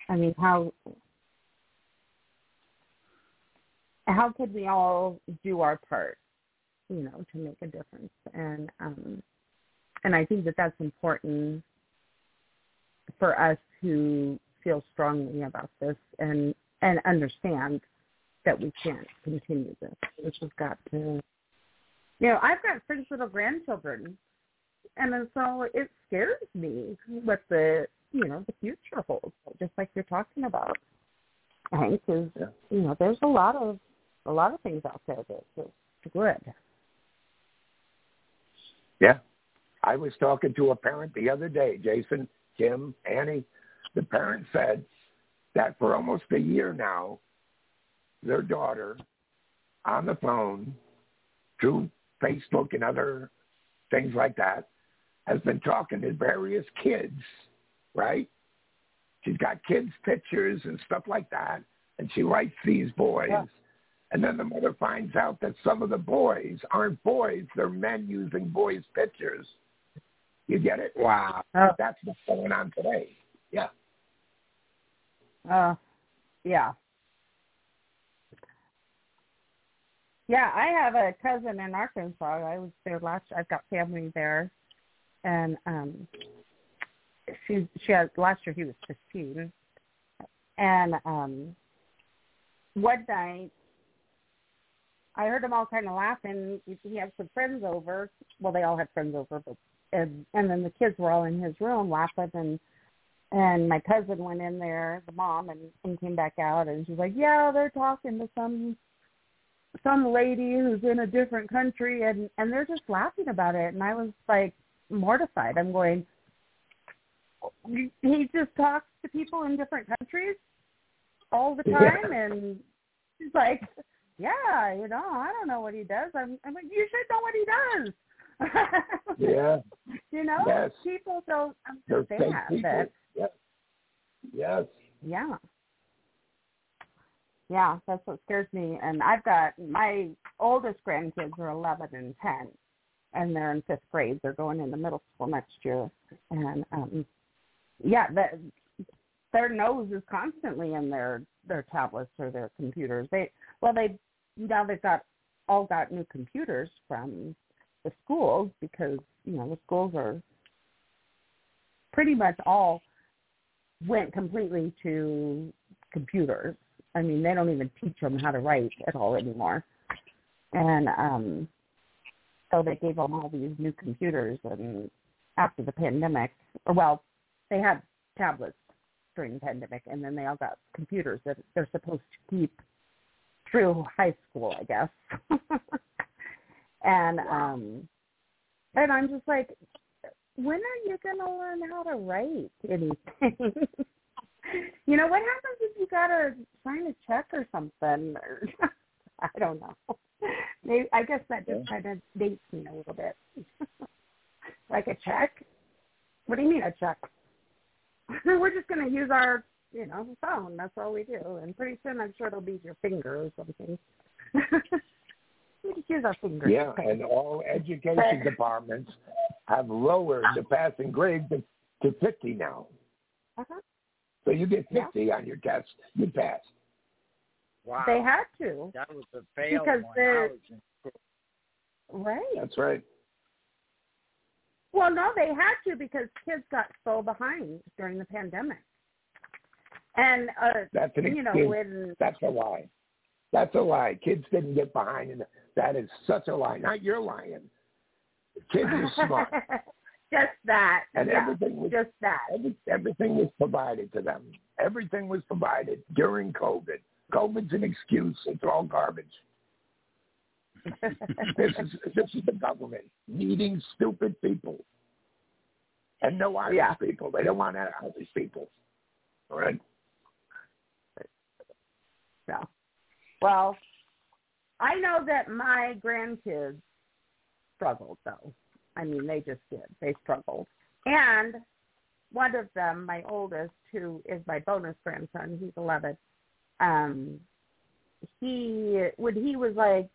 I mean, how how could we all do our part, you know, to make a difference? And um, and I think that that's important for us who feel strongly about this and and understand that we can't continue this. This has got to. You know, I've got six little grandchildren, and so it scares me what the you know the future holds. Just like you're talking about, Hank is. Yeah. You know, there's a lot of a lot of things out there that that's good. Yeah. I was talking to a parent the other day, Jason, Kim, Annie. The parent said that for almost a year now, their daughter on the phone through Facebook and other things like that has been talking to various kids, right? She's got kids' pictures and stuff like that, and she likes these boys. Yeah. And then the mother finds out that some of the boys aren't boys; they're men using boys' pictures. You get it? Wow. Oh, That's what's going on today. Yeah. Uh, yeah. Yeah, I have a cousin in Arkansas. I was there last. I've got family there, and um, she she had last year. He was fifteen, and um, one night I heard them all kind of laughing. He had some friends over. Well, they all had friends over, but and and then the kids were all in his room laughing and and my cousin went in there, the mom, and, and came back out, and she's like, "Yeah, they're talking to some some lady who's in a different country, and and they're just laughing about it." And I was like mortified. I'm going, he just talks to people in different countries all the Yeah. time, and she's like, "Yeah, you know, I don't know what he does." I'm, I'm like, "You should know what he does." [LAUGHS] Yeah. you know, Yes. people don't understand that Yes. Yes. Yeah. Yeah, that's what scares me. And I've got my oldest grandkids are 11 and 10, and they're in fifth grade. They're going into middle school next year. And um yeah, that their nose is constantly in their their tablets or their computers. They well, they now they've got all got new computers from the schools because you know the schools are pretty much all went completely to computers. I mean, they don't even teach them how to write at all anymore. And um so they gave them all these new computers and after the pandemic, well, they had tablets during the pandemic and then they all got computers that they're supposed to keep through high school, I guess. [LAUGHS] and um and I'm just like when are you going to learn how to write anything? [LAUGHS] you know, what happens if you got to sign a check or something? Or, [LAUGHS] I don't know. Maybe, I guess that just kind of dates me a little bit. [LAUGHS] like a check? What do you mean a check? We're just going to use our, you know, phone. That's all we do. And pretty soon I'm sure it'll be your finger or something. We use our fingers. Yeah, and all education departments have lowered the passing grade to, to 50 now. uh-huh. So you get Yeah. 50 on your test, you pass. Wow. They had to. That was a fail Because when they're- I was in school. Right. That's right. Well, no, they had to because kids got so behind during the pandemic. And uh That's an you know, excuse. when That's a lie. That's a lie. Kids didn't get behind, and that is such a lie. Not you're lying. Kids are smart, [LAUGHS] just that. and yeah, everything was just that. every, everything was provided to them. Everything was provided during COVID. COVID's an excuse. It's all garbage. [LAUGHS] This is this is the government needing stupid people, and no Irish Yeah. people. They don't want Irish people. All right. Yeah. well, I know that my grandkids struggled though. I mean, they just did. They struggled. And one of them, my oldest, who is my bonus grandson, he's 11. Um, he when he was like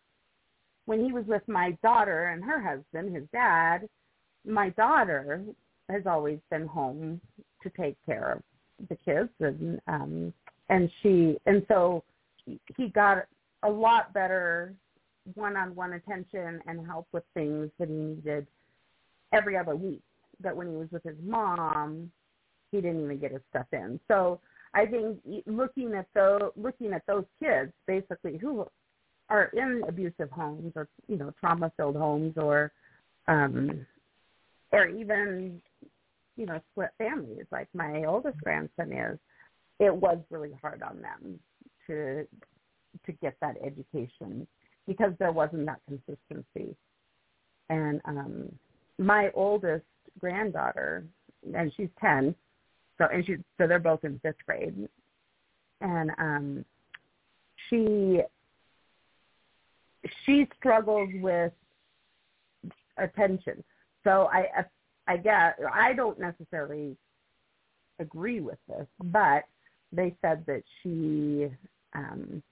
when he was with my daughter and her husband, his dad, my daughter has always been home to take care of the kids and um and she and so he got a lot better one-on-one attention and help with things that he needed every other week. But when he was with his mom, he didn't even get his stuff in. So I think looking at those looking at those kids basically who are in abusive homes or you know trauma filled homes or um or even you know split families like my oldest grandson is it was really hard on them to to get that education because there wasn't that consistency and um my oldest granddaughter and she's 10 so and she so they're both in fifth grade, and um, she she struggles with attention. So I I guess I don't necessarily agree with this, but they said that she um,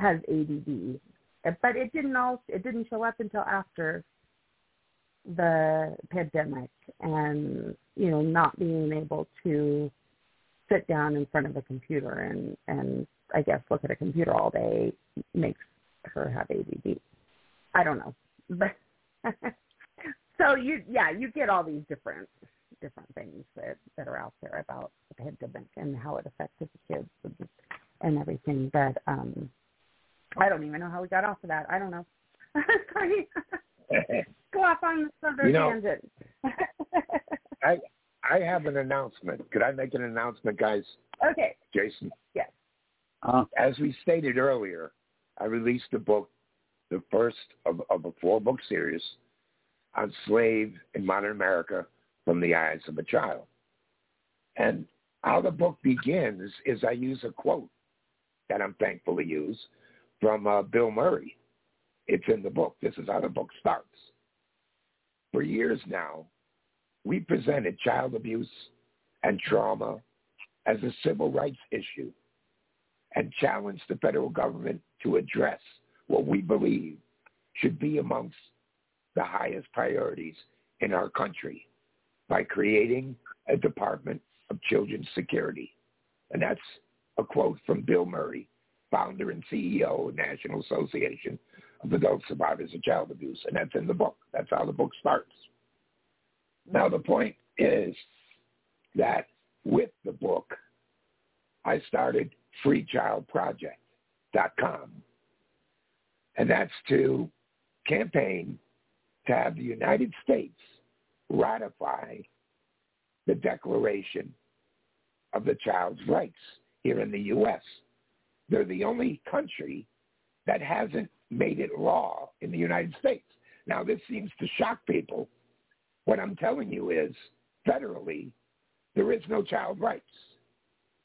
has ADD, but it didn't all it didn't show up until after the pandemic and you know not being able to sit down in front of a computer and and I guess look at a computer all day makes her have ADD. I don't know, but [LAUGHS] so you yeah you get all these different different things that that are out there about the pandemic and how it affected the kids and, everything. But um I don't even know how we got off of that. I don't know. [LAUGHS] Sorry. [LAUGHS] Go off on some you know, tangent. [LAUGHS] I I have an announcement. Could I make an announcement, guys? Okay. Jason. Yes. Uh, As we stated earlier, I released a book, the first of, of a four-book series on slave in modern America from the eyes of a child. And how the book begins is I use a quote that I'm thankful to use from uh, Bill Murray. It's in the book. This is how the book starts. For years now, we presented child abuse and trauma as a civil rights issue and challenged the federal government to address what we believe should be amongst the highest priorities in our country by creating a Department of Children's Security. And that's a quote from Bill Murray, founder and CEO of National Association of adult survivors of child abuse, and that's in the book. That's how the book starts. Now, the point is that with the book, I started freechildproject.com, and that's to campaign to have the United States ratify the Declaration of the Child's Rights here in the U.S. They're the only country that hasn't made it law in the United States. Now, this seems to shock people. What I'm telling you is, federally, there is no child rights.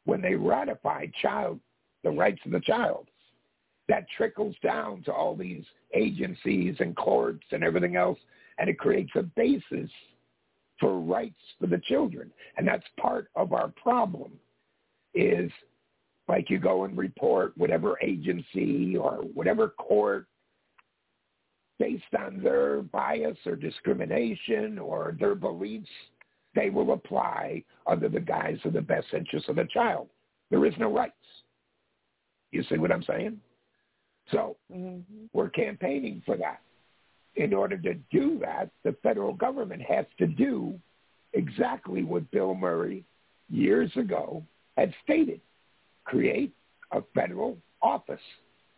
When they ratify child, the rights of the child, that trickles down to all these agencies and courts and everything else, and it creates a basis for rights for the children. And that's part of our problem is like you go and report whatever agency or whatever court based on their bias or discrimination or their beliefs, they will apply under the guise of the best interest of the child. There is no rights. You see what I'm saying? So mm-hmm. we're campaigning for that. In order to do that, the federal government has to do exactly what Bill Murray years ago had stated create a federal office,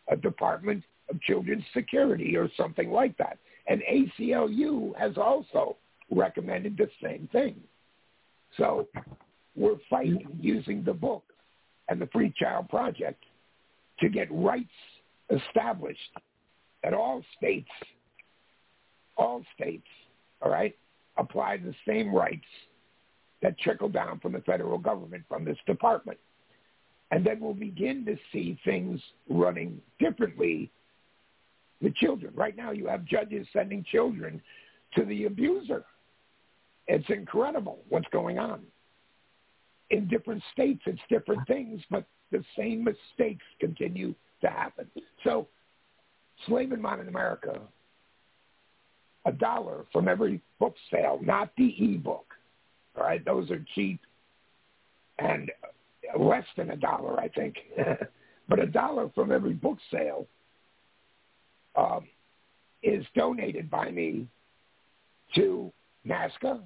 a Department of Children's Security or something like that. And ACLU has also recommended the same thing. So we're fighting using the book and the Free Child Project to get rights established that all states, all states, all right, apply the same rights that trickle down from the federal government from this department. And then we'll begin to see things running differently with children. Right now you have judges sending children to the abuser. It's incredible what's going on. In different states, it's different things, but the same mistakes continue to happen. So, Slave in Modern America, a dollar from every book sale, not the e-book. All right, those are cheap. And less than a dollar, I think, [LAUGHS] but a dollar from every book sale um, is donated by me to NAASCA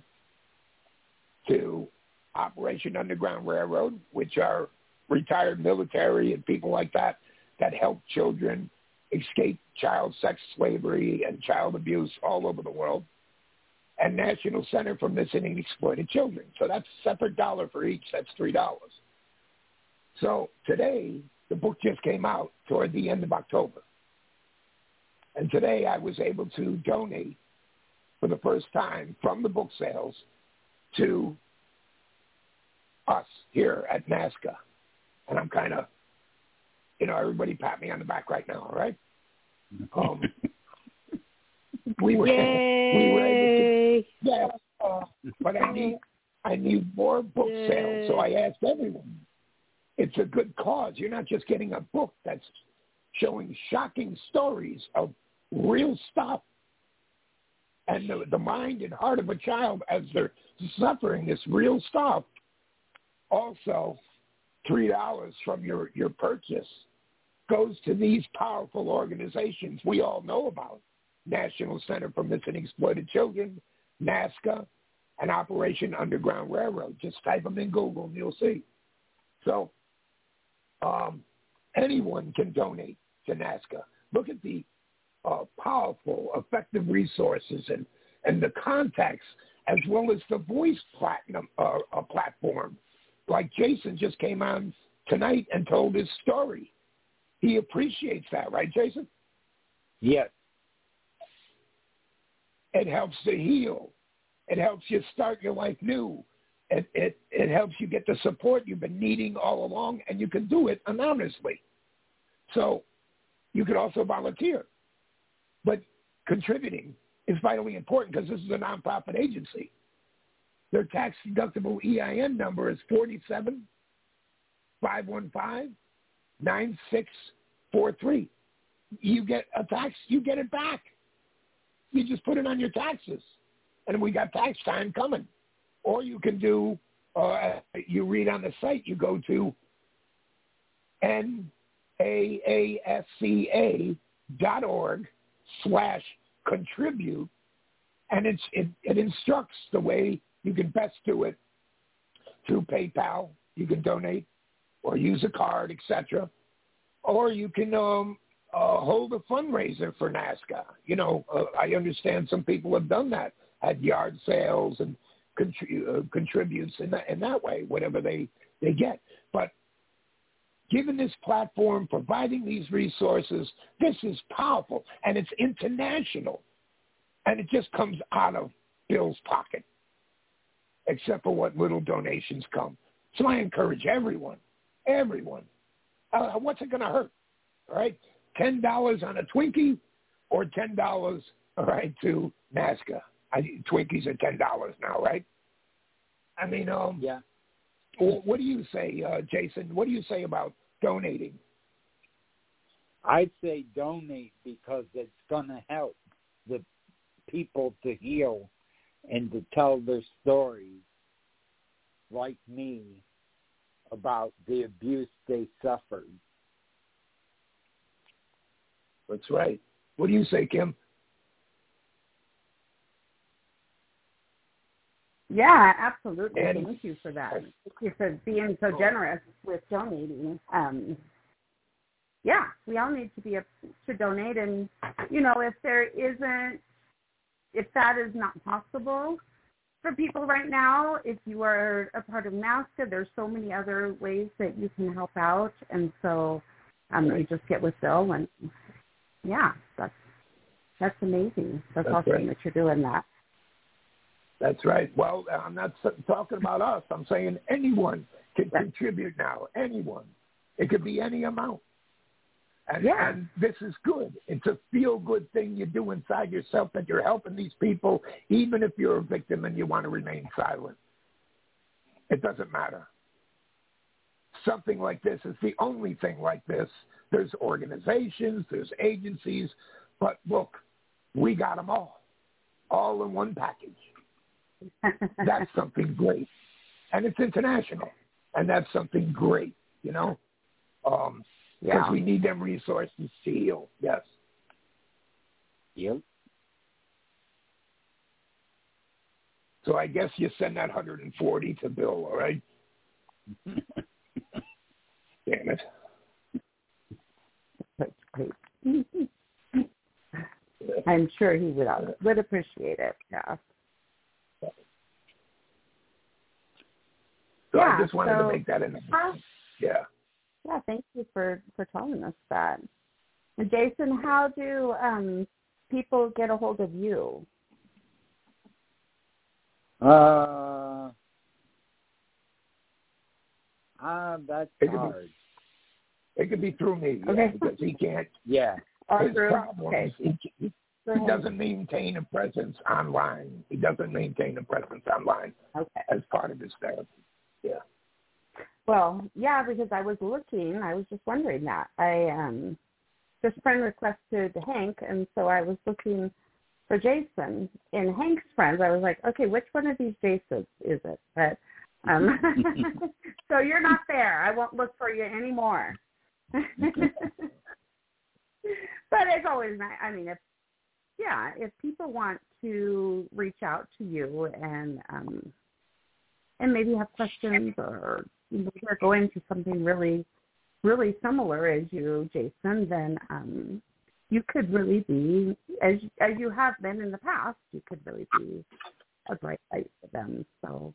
to Operation Underground Railroad, which are retired military and people like that that help children escape child sex slavery and child abuse all over the world, and National Center for Missing and Exploited Children. So that's a separate dollar for each. That's $3. So today, the book just came out toward the end of October. And today I was able to donate for the first time from the book sales to us here at NAASCA. And I'm kind of, you know, everybody pat me on the back right now, all right? Um, [LAUGHS] we were, Yay! [LAUGHS] we were able to, yeah, uh, but I need, I need more book Yay. sales. So I asked everyone, it's a good cause. You're not just getting a book that's showing shocking stories of real stuff and the, the mind and heart of a child as they're suffering this real stuff. Also, three dollars from your, your purchase goes to these powerful organizations we all know about. National Center for Missing and Exploited Children, NAASCA, and Operation Underground Railroad. Just type them in Google and you'll see. So um, anyone can donate to NAASCA. Look at the uh, powerful, effective resources and, and the contacts as well as the voice platinum uh, uh, platform. Like Jason just came on tonight and told his story. He appreciates that, right, Jason? Yes. It helps to heal. It helps you start your life new. It, it, it helps you get the support you've been needing all along, and you can do it anonymously. So you could also volunteer. But contributing is vitally important because this is a nonprofit agency. Their tax deductible EIN number is 47 515 9643. You get a tax, you get it back. You just put it on your taxes. And we got tax time coming. Or you can do, uh, you read on the site, you go to naasca dot org slash contribute, and it's, it, it instructs the way you can best do it through PayPal. You can donate or use a card, etc. Or you can um, uh, hold a fundraiser for NAASCA. You know, uh, I understand some people have done that, had yard sales and contri- uh, contributes in that, in that way, whatever they, they get. But given this platform, providing these resources, this is powerful, and it's international. And it just comes out of Bill's pocket, except for what little donations come. So I encourage everyone, everyone, uh, what's it going to hurt? All right, ten dollars on a Twinkie, or ten dollars, all right, to NAASCA. I, Twinkies are ten dollars now, right? I mean, um, Yeah. wh- what do you say, uh, Jason? What do you say about donating? I'd say donate because it's going to help the people to heal and to tell their stories like me about the abuse they suffered. That's right. What do you say, Kim? Yeah, absolutely. And- Thank you for that. Thank you for being so generous with donating. Um, yeah, we all need to be a, to donate, and you know, if there isn't, if that is not possible for people right now, if you are a part of NAASCA, there's so many other ways that you can help out, and so um, you just get with Bill, and yeah, that's that's amazing. That's, That's awesome that you're doing that. That's right. Well, I'm not talking about us. I'm saying anyone can Right. contribute now. Anyone. It could be any amount. And, Yeah. and this is good. It's a feel-good thing you do inside yourself that you're helping these people, even if you're a victim and you want to remain silent. It doesn't matter. Something like this is the only thing like this. There's organizations, there's agencies, but look, we got them all, all in one package. [LAUGHS] That's something great, and it's international, and that's something great. You know, um, because yeah. we need them resources to heal. Yes. Yep. So I guess you send that 140 to Bill, all right? [LAUGHS] Damn it. That's great. [LAUGHS] I'm sure he would would appreciate it. Yeah. So Yeah, I just wanted so- to make that in. Uh, Yeah. yeah. Thank you for for telling us that. And Jason, how do um people get a hold of you? Uh, uh, that's It could be- hard. It could be through me yeah, Okay. because he can't. [LAUGHS] Yeah. Or His through- problem okay. he, he, he doesn't maintain a presence online. He doesn't maintain a presence online Okay. as part of his therapy. Yeah. Well, yeah, because I was looking, I was just wondering that. I um this friend requested Hank and so I was looking for Jason. In Hank's friends, I was like, okay, which one of these Jasons is it? But um [LAUGHS] so you're not there. I won't look for you anymore. [LAUGHS] but it's always nice. I mean, if yeah, if people want to reach out to you and um and maybe have questions or they're going to something really, really similar as you, Jason, then um, you could really be, as as you have been in the past, you could really be a bright light for them. So,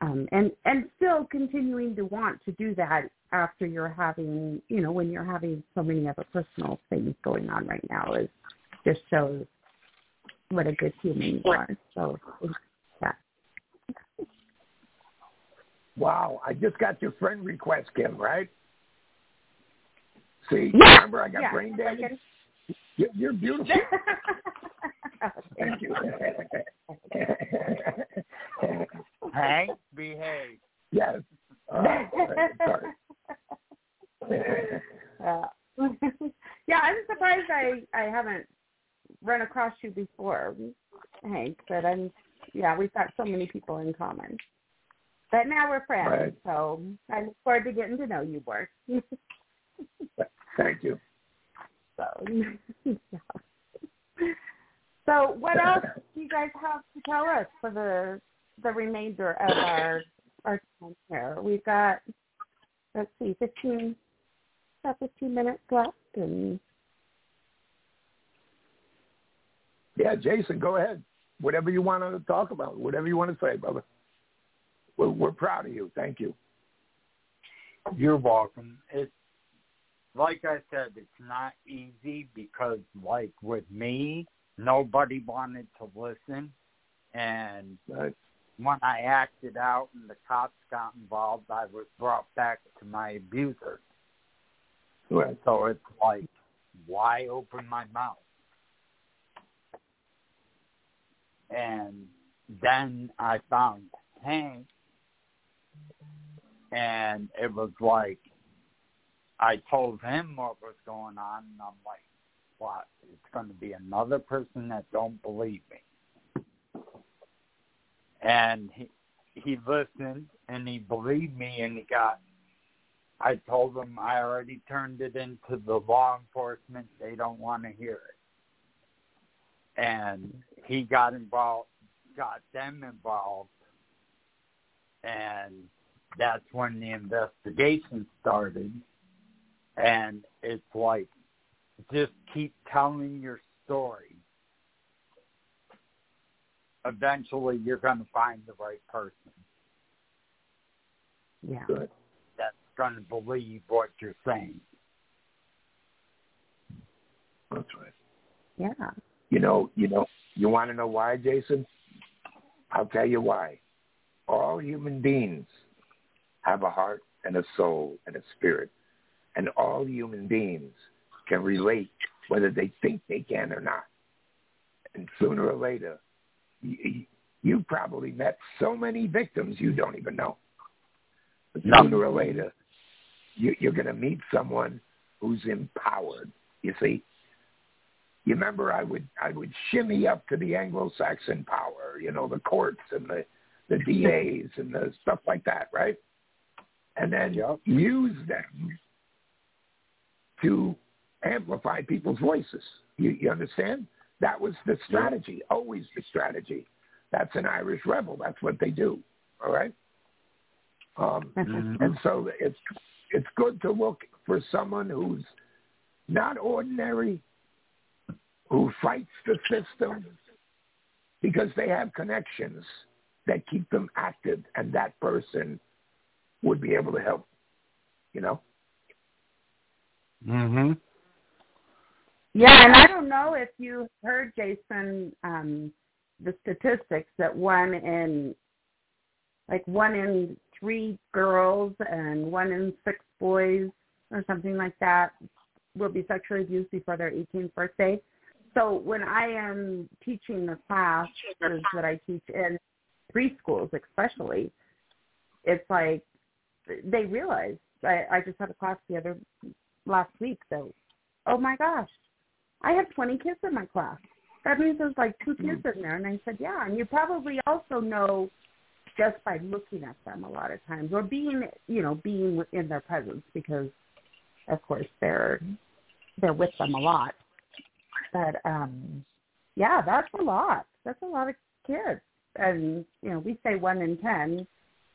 um, and and still continuing to want to do that after you're having, you know, when you're having so many other personal things going on right now is just shows what a good human you are. So, yeah. Wow. I just got your friend request, Kim, right? See, Yeah. remember I got Yeah. brain damage? You- You're beautiful. [LAUGHS] Thank you. [LAUGHS] Hank, behave. yes. All right. All right. Sorry. [LAUGHS] Uh, yeah, I'm surprised I I haven't run across you before, Hank. But I'm yeah, we've got so many people in common. But now we're friends, Right. so I look forward to getting to know you more. [LAUGHS] Thank you. [LAUGHS] so, [LAUGHS] so what else do you guys have to tell us for the the remainder of our our time here? We've got let's see, fifteen about fifteen minutes left, and Yeah, Jason, go ahead. Whatever you want to talk about, whatever you want to say, brother. We're, we're proud of you. Thank you. You're welcome. It's like I said, it's not easy because, like with me, nobody wanted to listen, and Right. when I acted out and the cops got involved, I was brought back to my abuser. Right. So it's like, why open my mouth? And then I found Hank, and it was like, I told him what was going on, and I'm like, what? It's going to be another person that don't believe me. And he he listened and he believed me, and he got I told them I already turned it into the law enforcement. They don't want to hear it. And he got involved, got them involved, and that's when the investigation started. And it's like, just keep telling your story. Eventually, you're going to find the right person yeah, Good. that's going to believe what you're saying. That's right. yeah, You know, you know, you want to know why, Jason? I'll tell you why. All human beings have a heart and a soul and a spirit, and all human beings can relate whether they think they can or not. And sooner or later, you, you probably met so many victims you don't even know. But sooner or later, you, you're going to meet someone who's empowered. You see, you remember I would I would shimmy up to the Anglo-Saxon power, you know, the courts and the the DAs and the stuff like that, right? And then Yep. use them to amplify people's voices. You, you understand? That was the strategy, always the strategy. That's an Irish rebel. That's what they do. All right. Um, Mhm. and so it's it's good to look for someone who's not ordinary, who fights the system because they have connections that keep them active, and that person would be able to help. You know. Mhm. Yeah, and I don't know if you heard Jason um, the statistics that one in like one in three girls and one in six boys or something like that will be sexually abused before their 18th birthday. So when I am teaching the classes that I teach in preschools, especially, it's like they realize. I, I just had a class the other last week, so oh my gosh, I have 20 kids in my class. That means there's like two kids in there. And I said, yeah. And you probably also know just by looking at them a lot of times or being, you know, being in their presence because, of course, they're they're with them a lot. But um, yeah, that's a lot. That's a lot of kids. And you know, we say one in ten,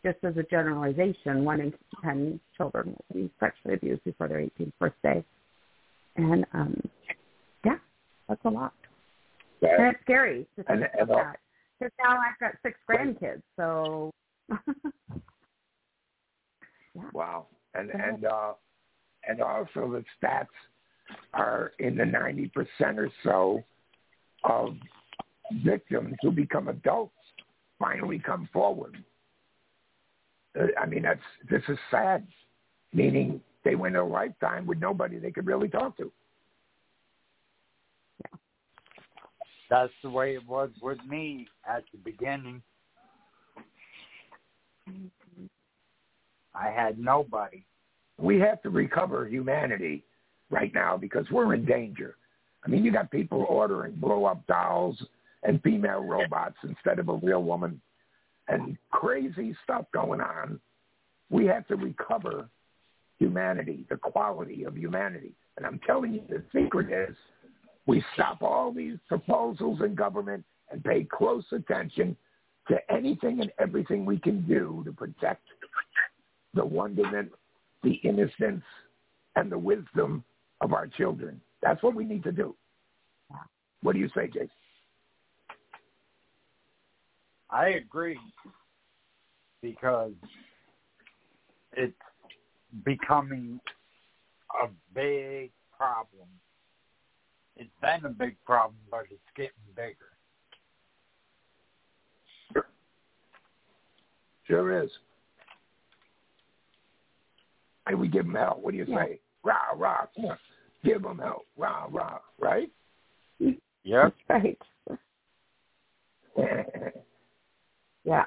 just as a generalization, one in ten children will be sexually abused before their 18th birthday. And um, yeah, that's a lot. And it's scary to think And- about and, that. Because now I've got six grandkids, so [LAUGHS] yeah. wow. And and uh, and also the stats are in the ninety percent or so of victims who become adults finally come forward. I mean, that's this is sad, meaning they went a lifetime with nobody they could really talk to. That's the way it was with me at the beginning. I had nobody. We have to recover humanity right now because we're in danger. I mean, you got people ordering blow-up dolls and female robots instead of a real woman, and crazy stuff going on. We have to recover humanity, the quality of humanity. And I'm telling you, the secret is we stop all these proposals in government and pay close attention to anything and everything we can do to protect the wonderment, the innocence, and the wisdom of our children. That's what we need to do. What do you say, Jason? I agree because it's becoming a big problem. It's been a big problem, but it's getting bigger. Sure is. And we give them hell. What do you Yeah. say? Rah, rah. Come on. Give them hell. Rah, rah. Right? Yep. [LAUGHS] right. [LAUGHS] Yeah.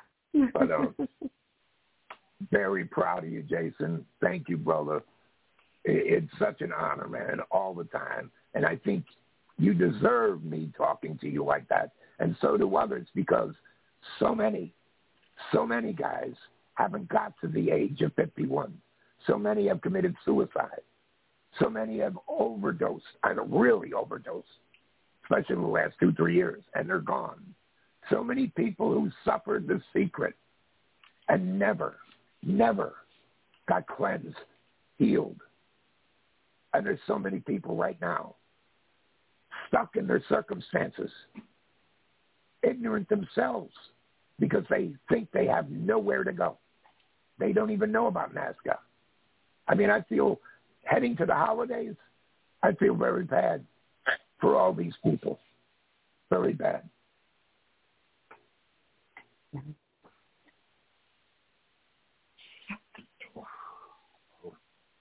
But, um, [LAUGHS] Very proud of you, Jason. Thank you, brother. I- It's such an honor, man, all the time. And I think you deserve me talking to you like that. And so do others because so many, so many guys haven't got to the age of 51. So many have committed suicide. So many have overdosed, and really overdosed, especially in the last two, three years, and they're gone. So many people who suffered the secret and never, never got cleansed, healed. And there's so many people right now stuck in their circumstances, ignorant themselves because they think they have nowhere to go. They don't even know about NAASCA. I mean, I feel heading to the holidays, I feel very bad for all these people. Very bad.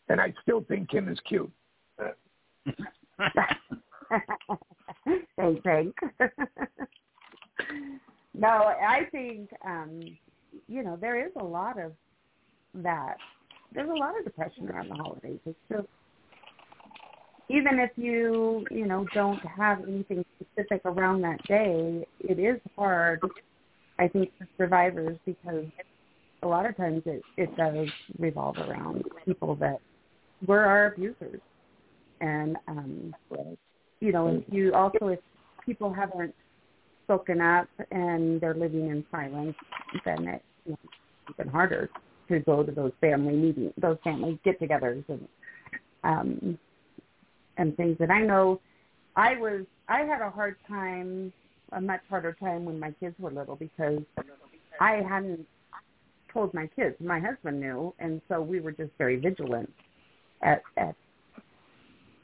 And I still think Kim is cute. [LAUGHS] Thanks, Hank. [LAUGHS] no, I think um, you know there is a lot of that. There's a lot of depression around the holidays. It's just even if you you know don't have anything specific around that day, it is hard. I think for survivors because a lot of times it it does revolve around people that were our abusers, and um, you know, you also if people haven't spoken up and they're living in silence, then you know, it's even harder to go to those family meetings, those family get-togethers, and um, and things. And I know I was I had a hard time, a much harder time when my kids were little because I hadn't told my kids. My husband knew, and so we were just very vigilant at at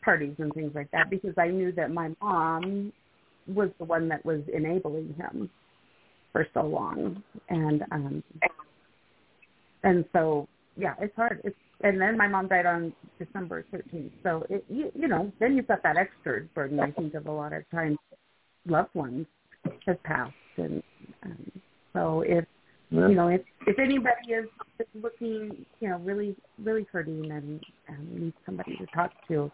parties and things like that because I knew that my mom was the one that was enabling him for so long, and um, and so yeah, it's hard. It's and then my mom died on December 13th. So it, you, you know, then you've got that extra burden. I think of a lot of times loved ones have passed, and um, so if you know if if anybody is looking, you know, really really hurting and um, needs somebody to talk to,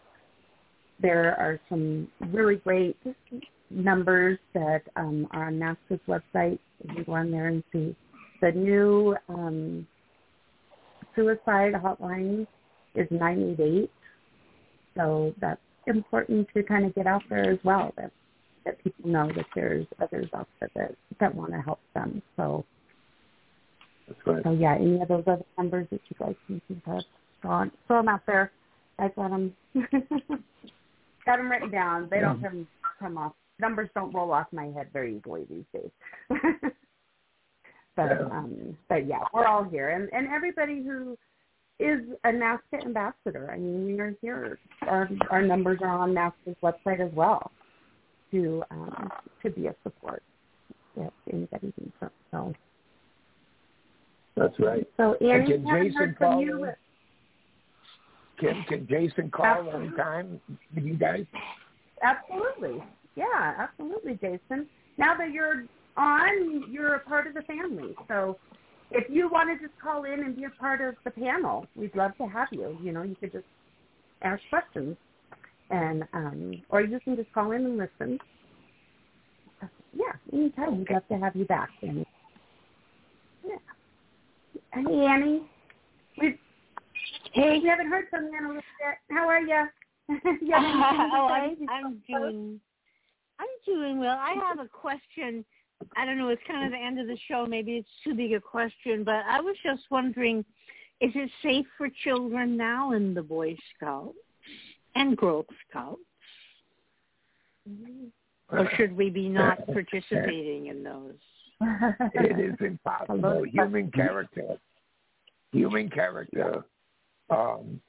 there are some really great numbers that um, are on NAASCA's website. If you go on there and see the new um, suicide hotline is 988. So that's important to kind of get out there as well that that people know that there's others out there that that want to help them. So that's right. So yeah, any of those other numbers that you guys can think of, throw, throw them out there. I've got them [LAUGHS] got them written down. They don't come come off. Numbers don't roll off my head very easily these days. [LAUGHS] but Yeah. um, but yeah, we're all here, and and everybody who is a NAASCA ambassador. I mean, we are here. Our our numbers are on NAASCA's website as well to um, to be a support if anybody needs them. So That's right. so Annie, can Jason call you. in? Can can Jason call Absolutely. anytime you guys? Absolutely. Yeah, absolutely, Jason. Now that you're on, you're a part of the family. So if you want to just call in and be a part of the panel, we'd love to have you. You know, you could just ask questions and um or you can just call in and listen. Yeah, anytime. We'd love to have you back. And yeah. Hey Annie. We Hey. we haven't heard from you in a little bit. How are you? [LAUGHS] you have anything to [LAUGHS] oh. I'm, I'm doing. I'm doing well. I have a question. I don't know. It's kind of the end of the show. Maybe it's too big a question, but I was just wondering: Is it safe for children now in the Boy Scouts and Girl Scouts, or should we be [LAUGHS] not participating in those? It is impossible. [LAUGHS] Human character, human character, um,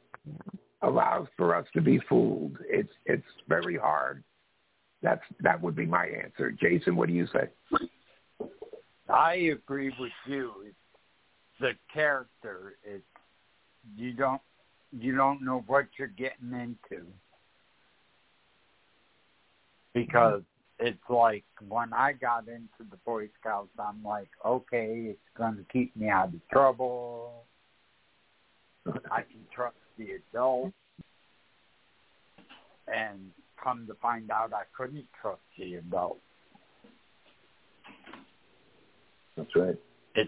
allows for us to be fooled. It's it's very hard. That's that would be my answer. Jason, what do you say? I agree with you. It's the character. It's you don't you don't know what you're getting into because mm-hmm. it's like when I got into the Boy Scouts, I'm like, okay, it's going to keep me out of trouble. I can trust the adults, and come to find out, I couldn't trust the adults. That's right. It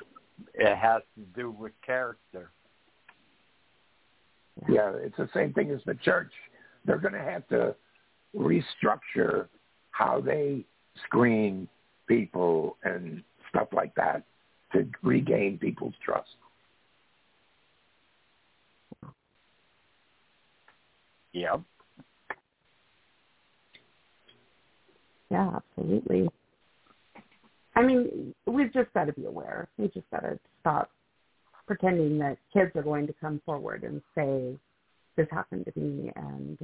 it has to do with character. Yeah, it's the same thing as the church. They're going to have to restructure how they screen people and stuff like that to regain people's trust. Yep. Yeah, absolutely. I mean, we've just got to be aware. We just got to stop pretending that kids are going to come forward and say, this happened to me, and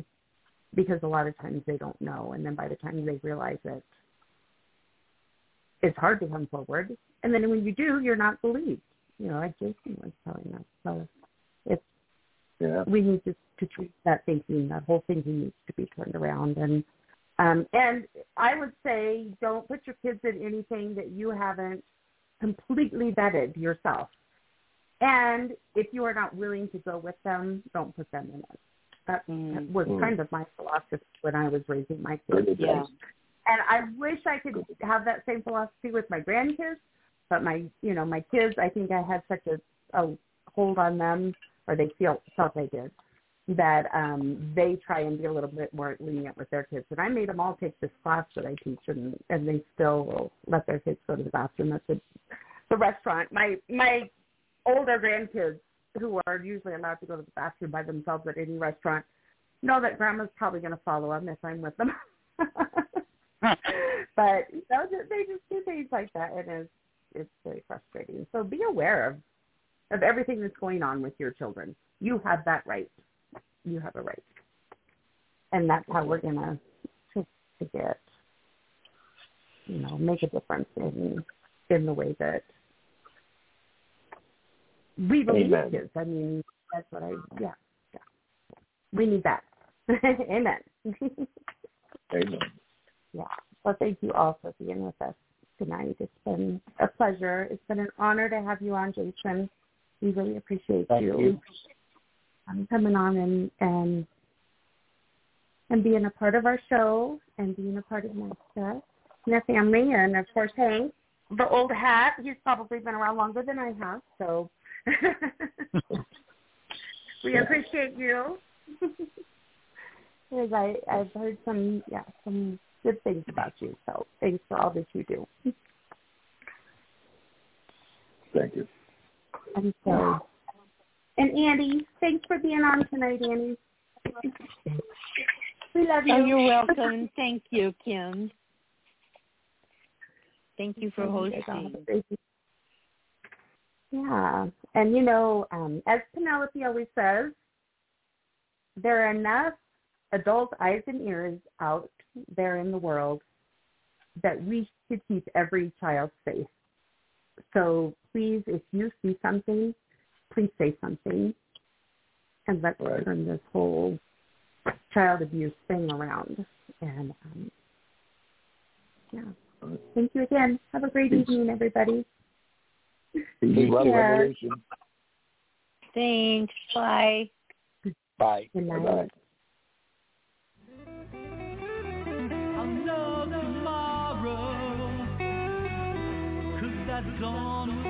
because a lot of times they don't know, and then by the time they realize it, it's hard to come forward, and then when you do, you're not believed. You know, like Jason was telling us. So it's Yeah. we need to, to treat that thinking, that whole thinking needs to be turned around. And um, and I would say don't put your kids in anything that you haven't completely vetted yourself. And if you are not willing to go with them, don't put them in it. That, that was Mm. kind of my philosophy when I was raising my kids. Yeah. And I wish I could have that same philosophy with my grandkids, but my, you know, my kids, I think I had such a, a hold on them, or they feel felt I did, that um they try and be a little bit more lenient with their kids. And I made them all take this class that I teach, and and they still will let their kids go to the bathroom at the the restaurant. My my older grandkids who are usually allowed to go to the bathroom by themselves at any restaurant know that grandma's probably going to follow them if I'm with them. [LAUGHS] [LAUGHS] but you know, they just do things like that, and it's it's very frustrating. So be aware of of everything that's going on with your children. You have that right. You have a right, and that's how we're gonna to, to get you know make a difference in in the way that we believe Amen. I mean, that's what I yeah. yeah. We need that. [LAUGHS] Amen. Amen. [LAUGHS] Yeah. Well, thank you all for being with us tonight. It's been a pleasure. It's been an honor to have you on, Jason. We really appreciate Thank you, you. Um, coming on and and and being a part of our show and being a part of NAASCA and the family, and of course Hank, the old hat. He's probably been around longer than I have, so [LAUGHS] we appreciate you. [LAUGHS] Because I I've heard some yeah some good things about you. So thanks for all that you do. Thank you. And so, and Andy, thanks for being on tonight, Andy. We love you. Oh, you're welcome. Thank you, Kim. Thank you for hosting. Yeah, and you know, um, as Penelope always says, there are enough adult eyes and ears out there in the world that we should keep every child safe. So please, if you see something, please say something, and let's Right. turn this whole child abuse thing around. And um, yeah, thank you again. Have a great Thanks. evening, everybody. Peace, love, care. revelation. Thanks. Bye. Bye. Good night. Bye-bye. I'll know tomorrow, 'cause that's gone